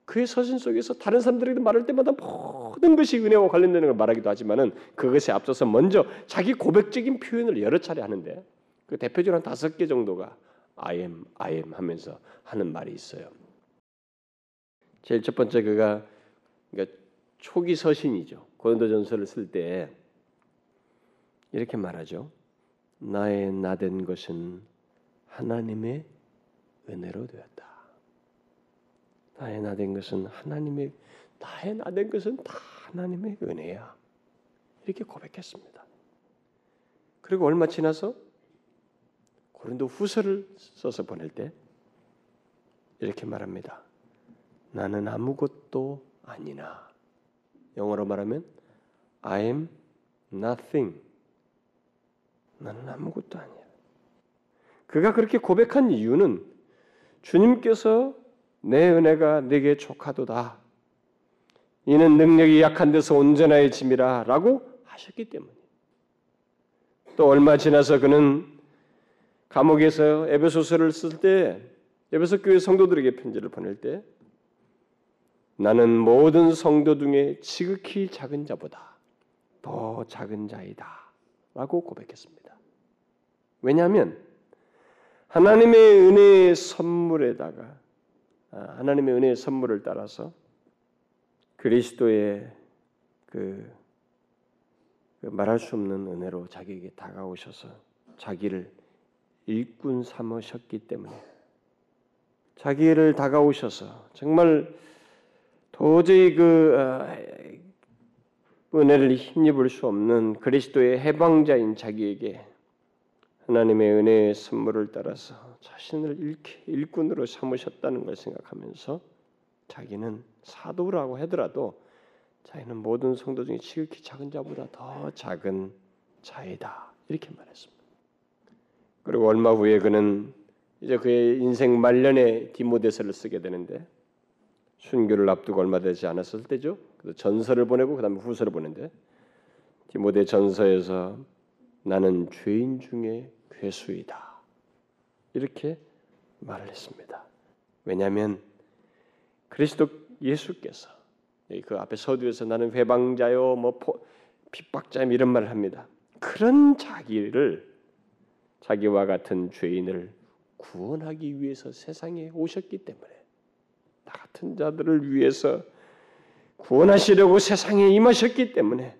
S1: 그의 서신 속에서 다른 사람들에게 말할 때마다 모든 것이 은혜와 관련되는 걸 말하기도 하지만은 그것에 앞서서 먼저 자기 고백적인 표현을 여러 차례 하는데 그 대표적으로 한 다섯 개 정도가 I am, I am 하면서 하는 말이 있어요. 제일 첫 번째 그가 그러니까 초기 서신이죠. 고린도전서를 쓸 때 이렇게 말하죠. 나의 나된 것은 하나님의 은혜로 되었다. 나의 나된 것은 하나님의 나의 나된 것은 다 하나님의 은혜야. 이렇게 고백했습니다. 그리고 얼마 지나서 고린도 후서를 써서 보낼 때 이렇게 말합니다. 나는 아무것도 아니나. 영어로 말하면 I am nothing. 나는 아무것도 아니야. 그가 그렇게 고백한 이유는 주님께서 내 은혜가 네게 족하도다. 이는 능력이 약한 데서 온전하의 짐이라 라고 하셨기 때문에. 또 얼마 지나서 그는 감옥에서 에베소서를 쓸 때 에베소 교회 성도들에게 편지를 보낼 때 나는 모든 성도 중에 지극히 작은 자보다 더 작은 자이다 라고 고백했습니다. 왜냐하면 하나님의 은혜의 선물에다가 아, 하나님의 은혜의 선물을 따라서 그리스도의 그, 그 말할 수 없는 은혜로 자기에게 다가오셔서 자기를 일꾼 삼으셨기 때문에 자기를 다가오셔서 정말 도저히 그 아, 은혜를 힘입을 수 없는 그리스도의 해방자인 자기에게 하나님의 은혜의 선물을 따라서 자신을 일 꾼으로 삼으셨다는 걸 생각하면서 자기는 사도라고 하더라도 자기는 모든 성도 중에 지극히 작은 자보다 더 작은 자이다 이렇게 말했습니다. 그리고 얼마 후에 그는 이제 그의 인생 말년에 디모데서를 쓰게 되는데 순교를 앞두고 얼마 되지 않았을 때죠. 전서를 보내고 그다음에 후서를 보는데 디모데 전서에서 나는 죄인 중에 괴수이다. 이렇게 말을 했습니다. 왜냐하면 그리스도 예수께서 그 앞에 서두에서 나는 회방자요, 뭐 핍박자요 이런 말을 합니다. 그런 자기를 자기와 같은 죄인을 구원하기 위해서 세상에 오셨기 때문에 나 같은 자들을 위해서 구원하시려고 세상에 임하셨기 때문에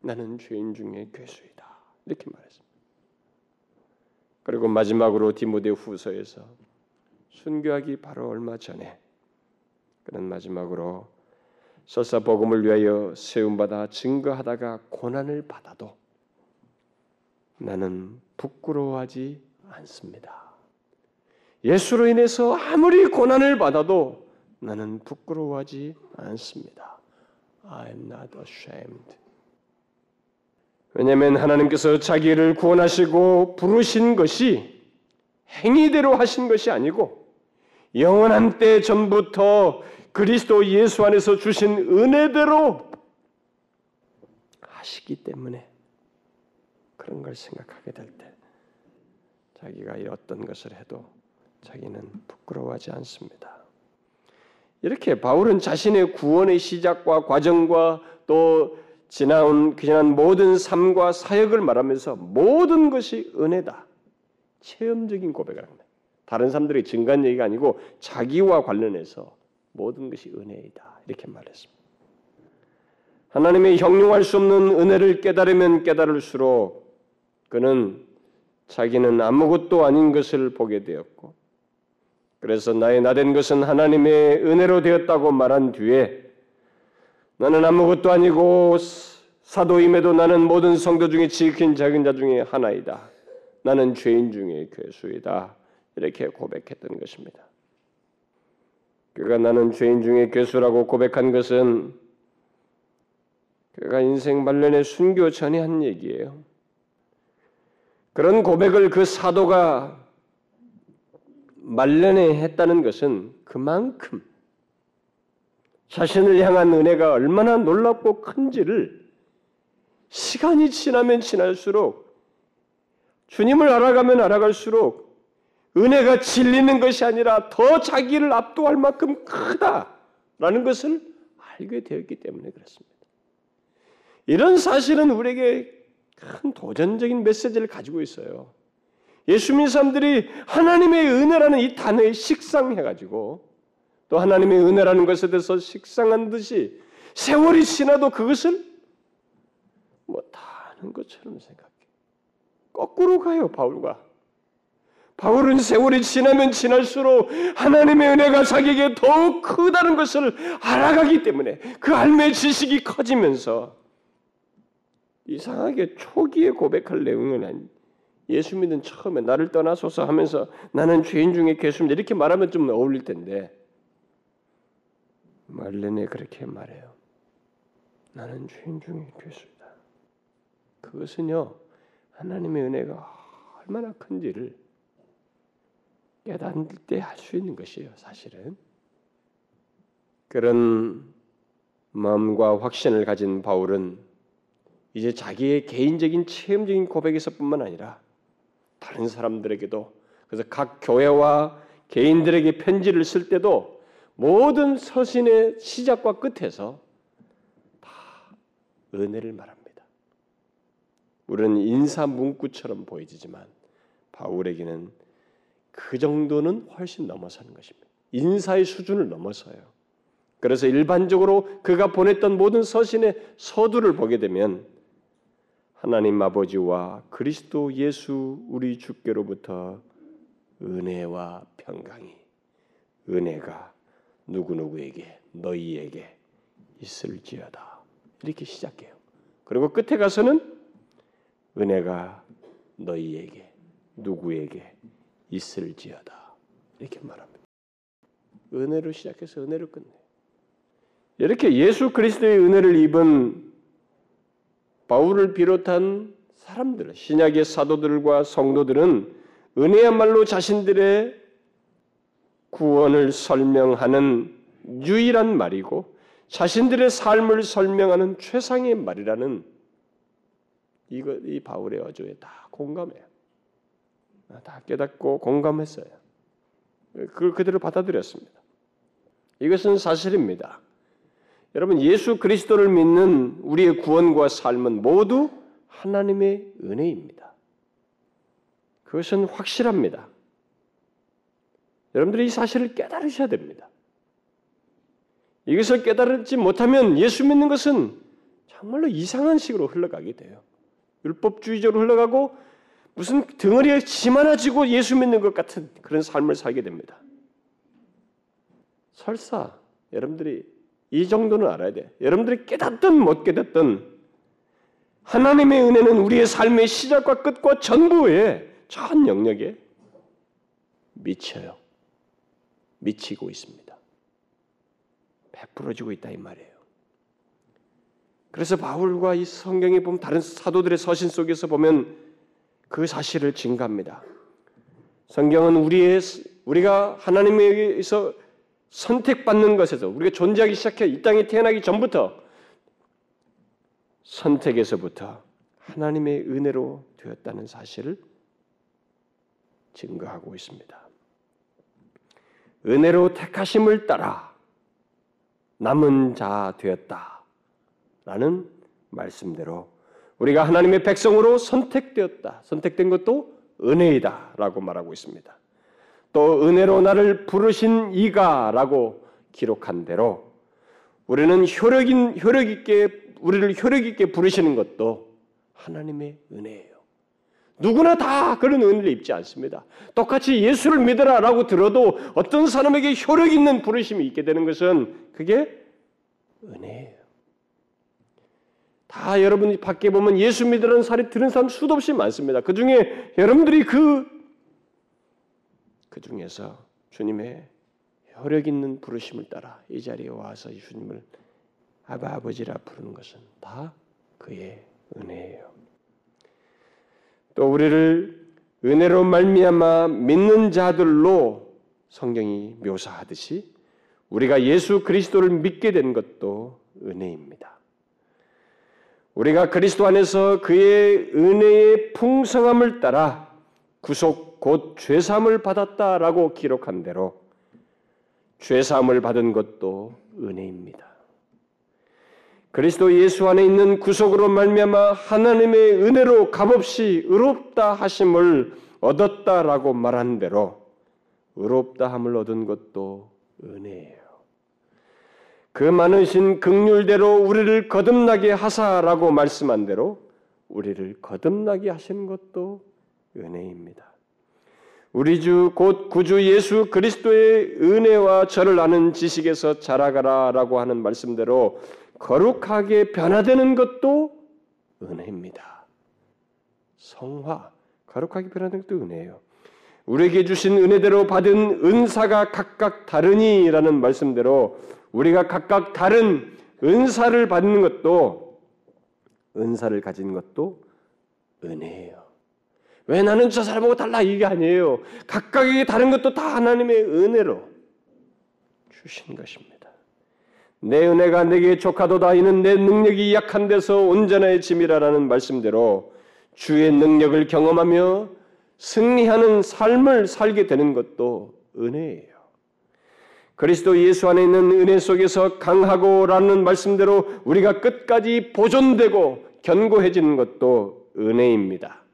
S1: 나는 죄인 중에 괴수이다. 이렇게 말했습니다. 그리고 마지막으로 디모데 후서에서 순교하기 바로 얼마 전에 그는 마지막으로 설사 복음을 위하여 세움받아 증거하다가 고난을 받아도 나는 부끄러워하지 않습니다. 예수로 인해서 아무리 고난을 받아도 나는 부끄러워하지 않습니다. I'm not ashamed. 왜냐하면 하나님께서 자기를 구원하시고 부르신 것이 행위대로 하신 것이 아니고 영원한 때 전부터 그리스도 예수 안에서 주신 은혜대로 하시기 때문에 그런 걸 생각하게 될 때 자기가 어떤 것을 해도 자기는 부끄러워하지 않습니다. 이렇게 바울은 자신의 구원의 시작과 과정과 또 지나온 지난 모든 삶과 사역을 말하면서 모든 것이 은혜다. 체험적인 고백을 합니다. 다른 사람들의 증간 얘기가 아니고 자기와 관련해서 모든 것이 은혜이다. 이렇게 말했습니다. 하나님의 형용할 수 없는 은혜를 깨달으면 깨달을수록 그는 자기는 아무것도 아닌 것을 보게 되었고 그래서 나의 나된 것은 하나님의 은혜로 되었다고 말한 뒤에 나는 아무것도 아니고 사도임에도 나는 모든 성도 중에 지킨 작은 자 중에 하나이다. 나는 죄인 중에 괴수이다. 이렇게 고백했던 것입니다. 그가 나는 죄인 중에 괴수라고 고백한 것은 그가 인생 말년에 순교 전에 한 얘기예요. 그런 고백을 그 사도가 말년에 했다는 것은 그만큼 자신을 향한 은혜가 얼마나 놀랍고 큰지를 시간이 지나면 지날수록 주님을 알아가면 알아갈수록 은혜가 질리는 것이 아니라 더 자기를 압도할 만큼 크다라는 것을 알게 되었기 때문에 그렇습니다. 이런 사실은 우리에게 큰 도전적인 메시지를 가지고 있어요. 예수 믿는 사람들이 하나님의 은혜라는 이 단어에 식상해가지고 또 하나님의 은혜라는 것에 대해서 식상한 듯이 세월이 지나도 그것을 못하는 것처럼 생각해. 거꾸로 가요, 바울과. 바울은 세월이 지나면 지날수록 하나님의 은혜가 자기에게 더욱 크다는 것을 알아가기 때문에 그 알매 지식이 커지면서 이상하게 초기에 고백할 내용은 아니 예수 믿는 처음에 나를 떠나소서 하면서 나는 죄인 중에 괴수입니다 이렇게 말하면 좀 어울릴 텐데 말레네 그렇게 말해요. 나는 죄인 중에 괴수다. 그것은요 하나님의 은혜가 얼마나 큰지를 깨닫을 때 할 수 있는 것이에요. 사실은 그런 마음과 확신을 가진 바울은 이제 자기의 개인적인 체험적인 고백에서뿐만 아니라 다른 사람들에게도 그래서 각 교회와 개인들에게 편지를 쓸 때도 모든 서신의 시작과 끝에서 다 은혜를 말합니다. 우리는 인사 문구처럼 보이지만 바울에게는 그 정도는 훨씬 넘어서는 것입니다. 인사의 수준을 넘어서요. 그래서 일반적으로 그가 보냈던 모든 서신의 서두를 보게 되면 하나님 아버지와 그리스도 예수 우리 주께로부터 은혜와 평강이 은혜가 누구누구에게 너희에게 있을지어다. 이렇게 시작해요. 그리고 끝에 가서는 은혜가 너희에게 누구에게 있을지어다. 이렇게 말합니다. 은혜로 시작해서 은혜로 끝내. 이렇게 예수 그리스도의 은혜를 입은 바울을 비롯한 사람들, 신약의 사도들과 성도들은 은혜야말로 자신들의 구원을 설명하는 유일한 말이고 자신들의 삶을 설명하는 최상의 말이라는 이거 이 바울의 어조에 다 공감해요. 다 깨닫고 공감했어요. 그걸 그대로 받아들였습니다. 이것은 사실입니다. 여러분 예수 그리스도를 믿는 우리의 구원과 삶은 모두 하나님의 은혜입니다. 그것은 확실합니다. 여러분들이 이 사실을 깨달으셔야 됩니다. 이것을 깨달지 못하면 예수 믿는 것은 정말로 이상한 식으로 흘러가게 돼요. 율법주의적으로 흘러가고 무슨 덩어리에 짐 하나 지고 예수 믿는 것 같은 그런 삶을 살게 됩니다. 설사 여러분들이 이 정도는 알아야 돼. 여러분들이 깨닫든 못 깨닫든 하나님의 은혜는 우리의 삶의 시작과 끝과 전부에 전 영역에 미쳐요. 미치고 있습니다. 베풀어지고 있다 이 말이에요. 그래서 바울과 이 성경에 보면 다른 사도들의 서신 속에서 보면 그 사실을 증가합니다. 성경은 우리의 우리가 하나님에게서 선택받는 것에서 우리가 존재하기 시작해 이 땅에 태어나기 전부터 선택에서부터 하나님의 은혜로 되었다는 사실을 증거하고 있습니다. 은혜로 택하심을 따라 남은 자 되었다. 라는 말씀대로 우리가 하나님의 백성으로 선택되었다. 선택된 것도 은혜이다. 라고 말하고 있습니다. 또 은혜로 나를 부르신 이가라고 기록한 대로 우리는 효력인 효력 있게 우리를 효력 있게 부르시는 것도 하나님의 은혜예요. 누구나 다 그런 은혜를 입지 않습니다. 똑같이 예수를 믿으라라고 들어도 어떤 사람에게 효력 있는 부르심이 있게 되는 것은 그게 은혜예요. 다 여러분이 밖에 보면 예수 믿으라는 사례 들은 사람 수도 없이 많습니다. 그 중에 여러분들이 그, 그 중에서 주님의 효력 있는 부르심을 따라 이 자리에 와서 주님을 아바 아버지라 부르는 것은 다 그의 은혜예요. 또 우리를 은혜로 말미암아 믿는 자들로 성경이 묘사하듯이 우리가 예수 그리스도를 믿게 된 것도 은혜입니다. 우리가 그리스도 안에서 그의 은혜의 풍성함을 따라 구속 곧 죄사함을 받았다라고 기록한 대로 죄사함을 받은 것도 은혜입니다. 그리스도 예수 안에 있는 구속으로 말미암아 하나님의 은혜로 값없이 의롭다 하심을 얻었다라고 말한 대로 의롭다 함을 얻은 것도 은혜예요. 그 많으신 극률대로 우리를 거듭나게 하사라고 말씀한 대로 우리를 거듭나게 하신 것도 은혜입니다. 우리 주 곧 구주 예수 그리스도의 은혜와 저를 아는 지식에서 자라가라라고 하는 말씀대로 거룩하게 변화되는 것도 은혜입니다. 성화, 거룩하게 변화되는 것도 은혜예요. 우리에게 주신 은혜대로 받은 은사가 각각 다르니라는 말씀대로 우리가 각각 다른 은사를 받는 것도 은사를 가진 것도 은혜예요. 왜 나는 저 사람하고 달라 이게 아니에요. 각각에게 다른 것도 다 하나님의 은혜로 주신 것입니다. 내 은혜가 내게 족하도다 이는 내 능력이 약한 데서 온전의 짐이라라는 말씀대로 주의 능력을 경험하며 승리하는 삶을 살게 되는 것도 은혜예요. 그리스도 예수 안에 있는 은혜 속에서 강하고라는 말씀대로 우리가 끝까지 보존되고 견고해지는 것도 은혜입니다.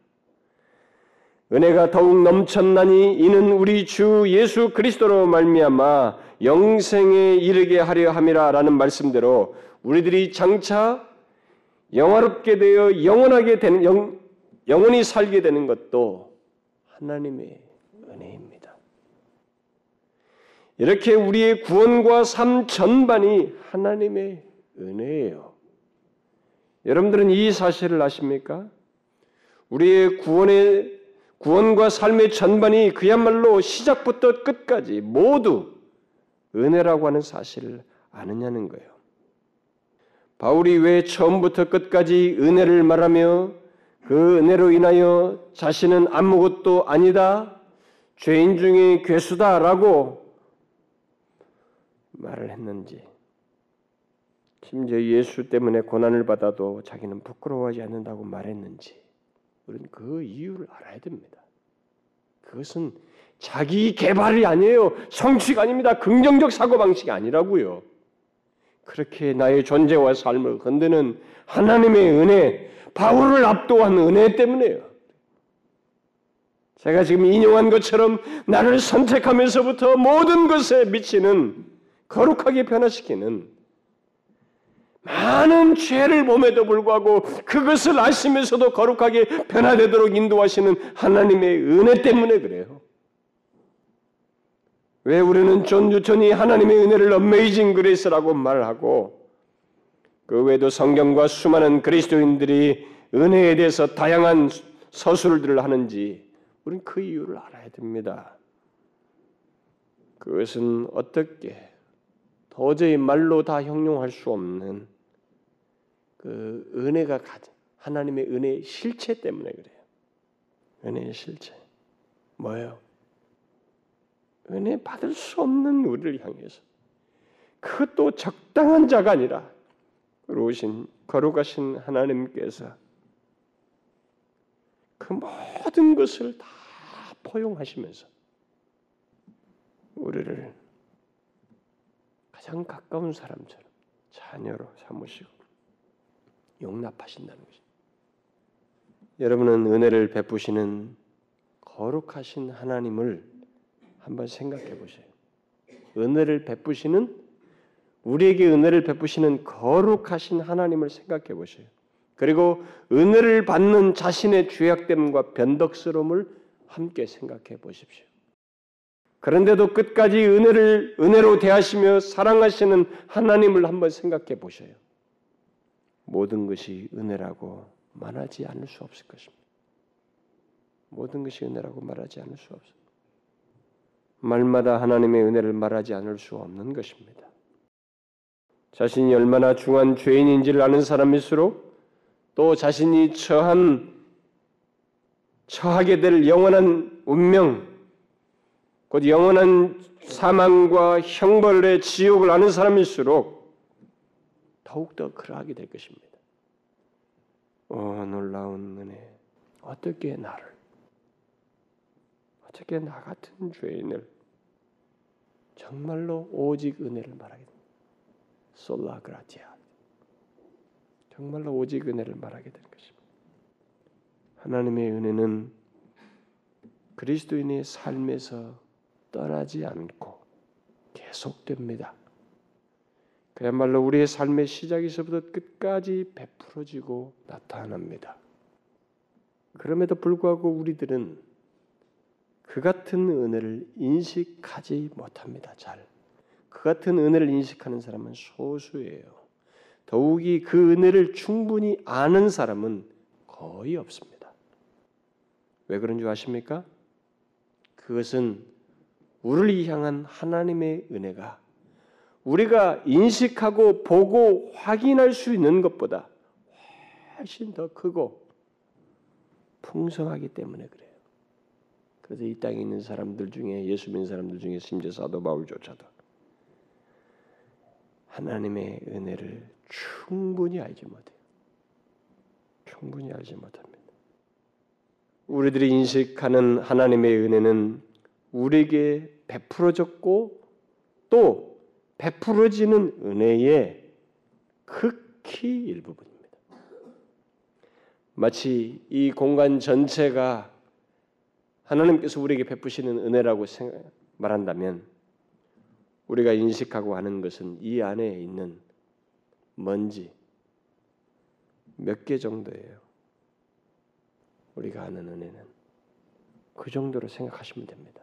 S1: 은혜가 더욱 넘쳤나니 이는 우리 주 예수 그리스도로 말미암아 영생에 이르게 하려 함이라라는 말씀대로 우리들이 장차 영화롭게 되어 영원하게 되는 영, 영원히 살게 되는 것도 하나님의 은혜입니다. 이렇게 우리의 구원과 삶 전반이 하나님의 은혜예요. 여러분들은 이 사실을 아십니까? 우리의 구원의 구원과 삶의 전반이 그야말로 시작부터 끝까지 모두 은혜라고 하는 사실을 아느냐는 거예요. 바울이 왜 처음부터 끝까지 은혜를 말하며 그 은혜로 인하여 자신은 아무것도 아니다, 죄인 중에 괴수다라고 말을 했는지, 심지어 예수 때문에 고난을 받아도 자기는 부끄러워하지 않는다고 말했는지, 우리는 그 이유를 알아야 됩니다. 그것은 자기 개발이 아니에요. 성취가 아닙니다. 긍정적 사고방식이 아니라고요. 그렇게 나의 존재와 삶을 건드는 하나님의 은혜, 바울을 압도한 은혜 때문에요. 제가 지금 인용한 것처럼 나를 선택하면서부터 모든 것에 미치는 거룩하게 변화시키는 많은 죄를 몸에도 불구하고 그것을 아시면서도 거룩하게 변화되도록 인도하시는 하나님의 은혜 때문에 그래요. 왜 우리는 존 뉴턴이 하나님의 은혜를 Amazing Grace라고 말하고 그 외에도 성경과 수많은 그리스도인들이 은혜에 대해서 다양한 서술들을 하는지 우리는 그 이유를 알아야 됩니다. 그것은 어떻게 도저히 말로 다 형용할 수 없는 그 은혜가 가진 하나님의 은혜의 실체 때문에 그래요. 은혜의 실체 뭐예요? 은혜 받을 수 없는 우리를 향해서 그것도 적당한 자가 아니라 그러신 거룩하신 하나님께서 그 모든 것을 다 포용하시면서 우리를 가장 가까운 사람처럼 자녀로 삼으시고 용납하신다는 것입니다. 여러분은 은혜를 베푸시는 거룩하신 하나님을 한번 생각해 보세요. 은혜를 베푸시는 우리에게 은혜를 베푸시는 거룩하신 하나님을 생각해 보세요. 그리고 은혜를 받는 자신의 죄악됨과 변덕스러움을 함께 생각해 보십시오. 그런데도 끝까지 은혜를 은혜로 대하시며 사랑하시는 하나님을 한번 생각해 보셔요. 모든 것이 은혜라고 말하지 않을 수 없을 것입니다. 모든 것이 은혜라고 말하지 않을 수 없어. 말마다 하나님의 은혜를 말하지 않을 수 없는 것입니다. 자신이 얼마나 중한 죄인인지를 아는 사람일수록 또 자신이 처한 처하게 될 영원한 운명, 곧 영원한 사망과 형벌의 지옥을 아는 사람일수록 더욱더 그러하게 될 것입니다. 어, 놀라운 은혜. 어떻게 나를, 어떻게 나 같은 죄인을 정말로 오직 은혜를 말하게 됩니다. 솔라 그라티아. 정말로 오직 은혜를 말하게 되는 것입니다. 하나님의 은혜는 그리스도인의 삶에서 떠나지 않고 계속됩니다. 그야말로 우리의 삶의 시작에서부터 끝까지 베풀어지고 나타납니다. 그럼에도 불구하고 우리들은 그 같은 은혜를 인식하지 못합니다. 잘. 그 같은 은혜를 인식하는 사람은 소수예요. 더욱이 그 은혜를 충분히 아는 사람은 거의 없습니다. 왜 그런 줄 아십니까? 그것은 우리를 향한 하나님의 은혜가 우리가 인식하고 보고 확인할 수 있는 것보다 훨씬 더 크고 풍성하기 때문에 그래요. 그래서 이 땅에 있는 사람들 중에 예수 믿는 사람들 중에 심지어 사도 바울조차도 하나님의 은혜를 충분히 알지 못해요. 충분히 알지 못합니다. 우리들이 인식하는 하나님의 은혜는 우리에게 베풀어졌고 또 베풀어지는 은혜의 극히 일부분입니다. 마치 이 공간 전체가 하나님께서 우리에게 베푸시는 은혜라고 말한다면 우리가 인식하고 하는 것은 이 안에 있는 먼지 몇 개 정도예요. 우리가 아는 은혜는 그 정도로 생각하시면 됩니다.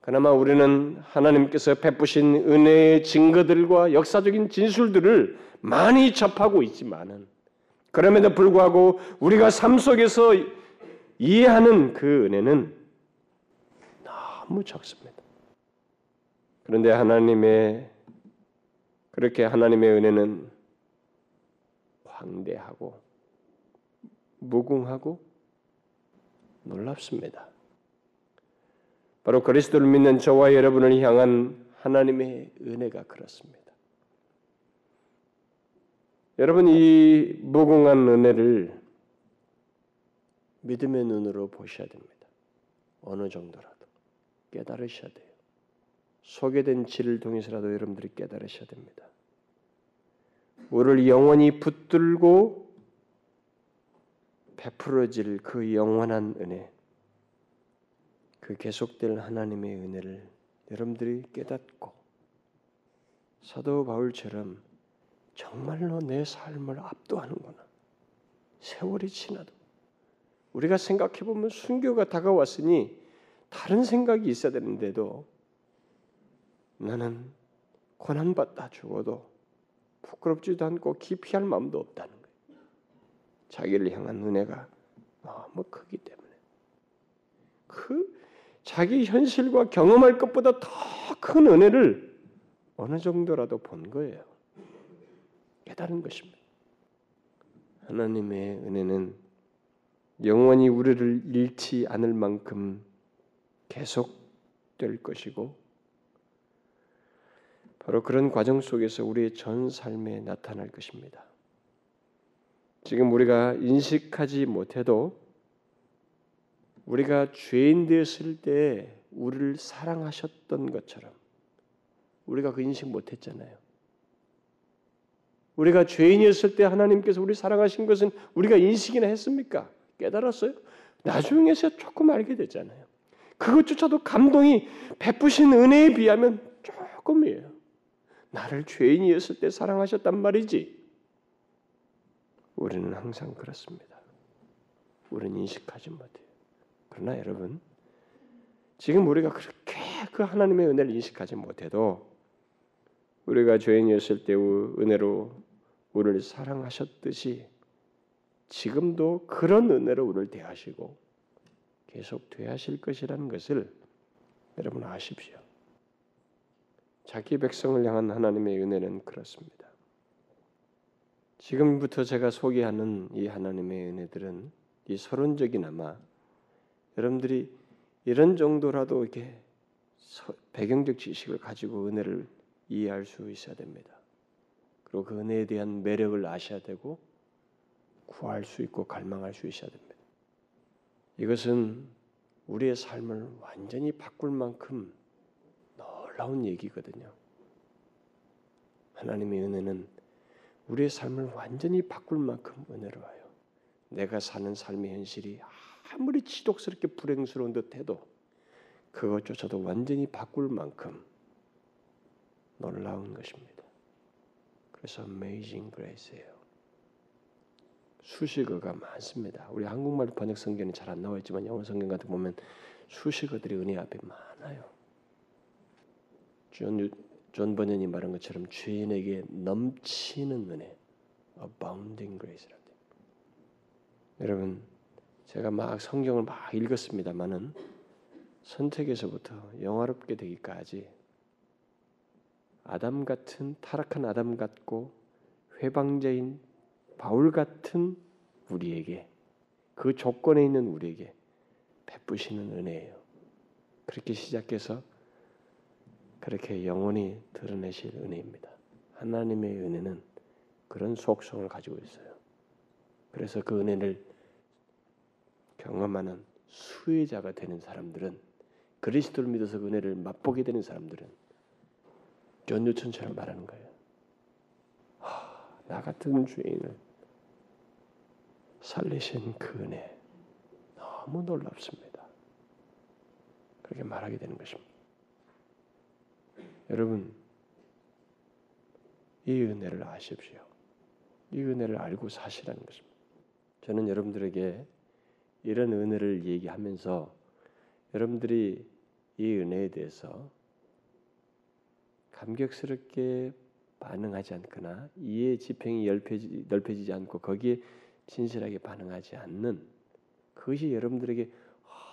S1: 그나마 우리는 하나님께서 베푸신 은혜의 증거들과 역사적인 진술들을 많이 접하고 있지만은 그럼에도 불구하고 우리가 삶 속에서 이해하는 그 은혜는 너무 적습니다. 그런데 하나님의 그렇게 하나님의 은혜는 광대하고 무궁하고 놀랍습니다. 바로 그리스도를 믿는 저와 여러분을 향한 하나님의 은혜가 그렇습니다. 여러분 이 무궁한 은혜를 믿음의 눈으로 보셔야 됩니다. 어느 정도라도 깨달으셔야 돼요. 소개된 질을 통해서라도 여러분들이 깨달으셔야 됩니다. 우리를 영원히 붙들고 베풀어질 그 영원한 은혜, 그 계속될 하나님의 은혜를 여러분들이 깨닫고 사도 바울처럼 정말로 내 삶을 압도하는구나. 세월이 지나도 우리가 생각해 보면 순교가 다가왔으니 다른 생각이 있어야 되는데도 나는 고난 받다 죽어도 부끄럽지도 않고 기피할 마음도 없다는 거예요. 자기를 향한 은혜가 너무 크기 때문에 그 자기 현실과 경험할 것보다 더 큰 은혜를 어느 정도라도 본 거예요. 깨달은 것입니다. 하나님의 은혜는 영원히 우리를 잃지 않을 만큼 계속될 것이고 바로 그런 과정 속에서 우리의 전 삶에 나타날 것입니다. 지금 우리가 인식하지 못해도 우리가 죄인 되었을 때 우리를 사랑하셨던 것처럼 우리가 그 인식 못했잖아요. 우리가 죄인이었을 때 하나님께서 우리 사랑하신 것은 우리가 인식이나 했습니까? 깨달았어요? 나중에서 조금 알게 됐잖아요. 그것조차도 감동이 베푸신 은혜에 비하면 조금이에요. 나를 죄인이었을 때 사랑하셨단 말이지. 우리는 항상 그렇습니다. 우리는 인식하지 못해요. 그러나 여러분, 지금 우리가 그렇게 그 하나님의 은혜를 인식하지 못해도 우리가 죄인이었을 때 은혜로 우리를 사랑하셨듯이 지금도 그런 은혜로 우리를 대하시고 계속 대하실 것이라는 것을 여러분 아십시오. 자기 백성을 향한 하나님의 은혜는 그렇습니다. 지금부터 제가 소개하는 이 하나님의 은혜들은 이 서론적이나마 여러분들이 이런 정도라도 이렇게 배경적 지식을 가지고 은혜를 이해할 수 있어야 됩니다. 그리고 그 은혜에 대한 매력을 아셔야 되고 구할 수 있고 갈망할 수 있어야 됩니다. 이것은 우리의 삶을 완전히 바꿀 만큼 놀라운 얘기거든요. 하나님의 은혜는 우리의 삶을 완전히 바꿀 만큼 은혜로워요. 내가 사는 삶의 현실이 아무리 지독스럽게 불행스러운 듯해도 그것조차도 완전히 바꿀 만큼 놀라운 것입니다. 그래서 Amazing Grace예요. 수식어가 많습니다. 우리 한국말 번역 성경이 잘안 나와 있지만 영어 성경 같은 보면 수식어들이 은혜 앞에 많아요. 존, 존 번연이 말한 것처럼 죄인에게 넘치는 은혜, abounding grace라는 여러분 제가 막 성경을 막 읽었습니다만은 선택에서부터 영화롭게 되기까지 아담 같은 타락한 아담 같고 훼방자인 바울 같은 우리에게 그 조건에 있는 우리에게 베푸시는 은혜예요. 그렇게 시작해서 그렇게 영원히 드러내실 은혜입니다. 하나님의 은혜는 그런 속성을 가지고 있어요. 그래서 그 은혜를 경험하는 수혜자가 되는 사람들은 그리스도를 믿어서 그 은혜를 맛보게 되는 사람들은 존 뉴턴처럼 말하는 거예요. 하, 나 같은 죄인을 살리신 그 은혜 너무 놀랍습니다. 그렇게 말하게 되는 것입니다. 여러분 이 은혜를 아십시오. 이 은혜를 알고 사시라는 것입니다. 저는 여러분들에게 이런 은혜를 얘기하면서 여러분들이 이 은혜에 대해서 감격스럽게 반응하지 않거나 이해 지평이 넓혀지, 넓혀지지 않고 거기에 진실하게 반응하지 않는 그것이 여러분들에게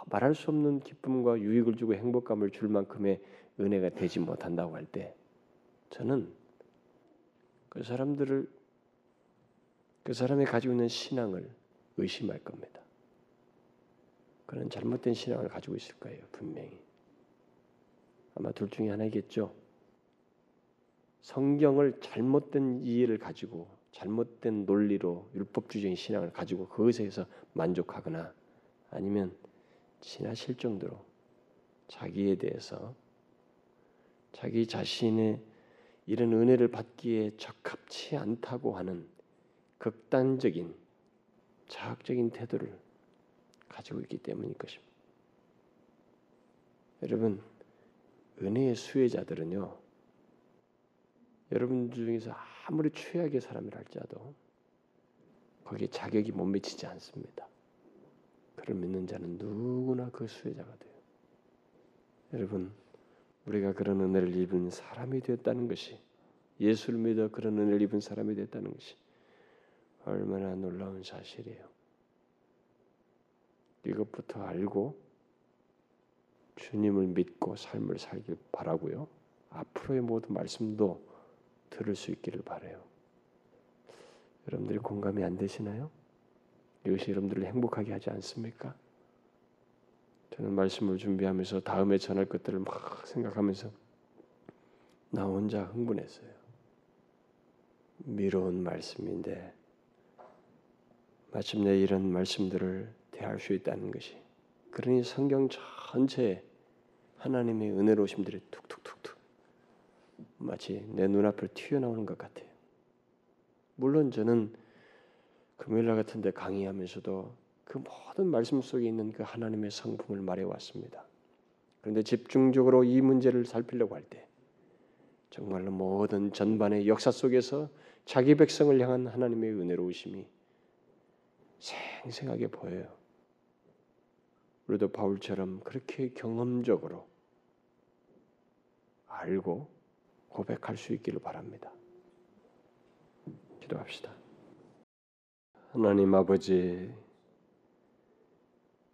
S1: 말할 수 없는 기쁨과 유익을 주고 행복감을 줄 만큼의 은혜가 되지 못한다고 할 때 저는 그 사람들을 그 사람이 가지고 있는 신앙을 의심할 겁니다. 그런 잘못된 신앙을 가지고 있을 거예요, 분명히. 아마 둘 중에 하나겠죠. 성경을 잘못된 이해를 가지고 잘못된 논리로 율법주의적인 신앙을 가지고 그것에서 만족하거나 아니면 지나실 정도로 자기에 대해서 자기 자신의 이런 은혜를 받기에 적합치 않다고 하는 극단적인 자학적인 태도를 가지고 있기 때문일 것입니다. 여러분 은혜의 수혜자들은요. 여러분 중에서 아무리 최악의 사람이라 할지라도 거기에 자격이 못 미치지 않습니다. 그를 믿는 자는 누구나 그 수혜자가 돼요. 여러분 우리가 그런 은혜를 입은 사람이 되었다는 것이 예수를 믿어 그런 은혜를 입은 사람이 됐다는 것이 얼마나 놀라운 사실이에요. 이것부터 알고 주님을 믿고 삶을 살길 바라고요. 앞으로의 모든 말씀도 들을 수 있기를 바래요. 여러분들이 공감이 안 되시나요? 이것이 여러분들을 행복하게 하지 않습니까? 저는 말씀을 준비하면서 다음에 전할 것들을 막 생각하면서 나 혼자 흥분했어요. 미로운 말씀인데 마침내 이런 말씀들을 대할 수 있다는 것이 그러니 성경 전체에 하나님의 은혜로우심들이 툭툭툭툭 마치 내 눈앞을 튀어나오는 것 같아요. 물론 저는 금요일날 같은데 강의하면서도 그 모든 말씀 속에 있는 그 하나님의 성품을 말해 왔습니다. 그런데 집중적으로 이 문제를 살피려고 할 때 정말로 모든 전반의 역사 속에서 자기 백성을 향한 하나님의 은혜로우심이 생생하게 보여요. 우리도 바울처럼 그렇게 경험적으로 알고 고백할 수 있기를 바랍니다. 기도합시다. 하나님 아버지,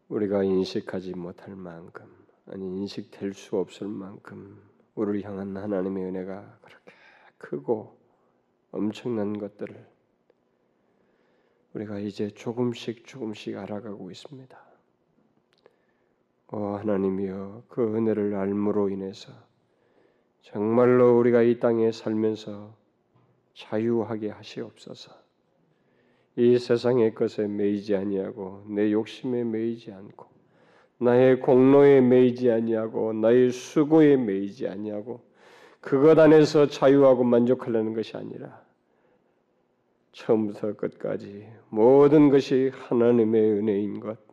S1: 우리가 인식하지 못할 만큼, 아니 인식될 수 없을 만큼 우리를 향한 하나님의 은혜가 그렇게 크고 엄청난 것들을 우리가 이제 조금씩 조금씩 알아가고 있습니다. 오 하나님이여 그 은혜를 알므로 인해서 정말로 우리가 이 땅에 살면서 자유하게 하시옵소서. 이 세상의 것에 매이지 아니하고 내 욕심에 매이지 않고 나의 공로에 매이지 아니하고 나의 수고에 매이지 아니하고 그것 안에서 자유하고 만족하려는 것이 아니라 처음부터 끝까지 모든 것이 하나님의 은혜인 것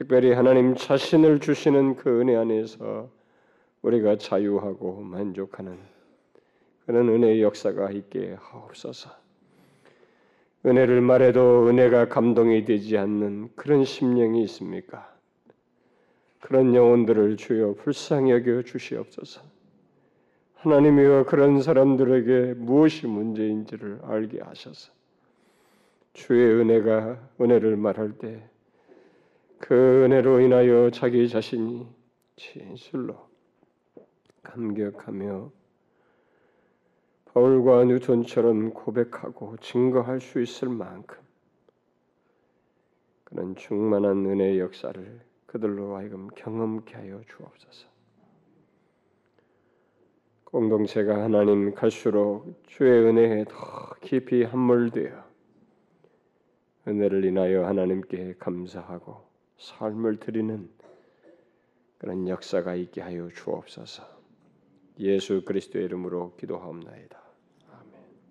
S1: 특별히 하나님 자신을 주시는 그 은혜 안에서 우리가 자유하고 만족하는 그런 은혜의 역사가 있게 하옵소서. 은혜를 말해도 은혜가 감동이 되지 않는 그런 심령이 있습니까? 그런 영혼들을 주여 불쌍히 여겨 주시옵소서. 하나님이여 그런 사람들에게 무엇이 문제인지를 알게 하셔서 주의 은혜가 은혜를 말할 때 그 은혜로 인하여 자기 자신이 진실로 감격하며 바울과 뉴턴처럼 고백하고 증거할 수 있을 만큼 그런 충만한 은혜의 역사를 그들로 하여금 경험케 하여 주옵소서. 공동체가 하나님 갈수록 주의 은혜에 더 깊이 함몰되어 은혜를 인하여 하나님께 감사하고 삶을 드리는 그런 역사가 있게 하여 주옵소서. 예수 그리스도의 이름으로 기도하옵나이다.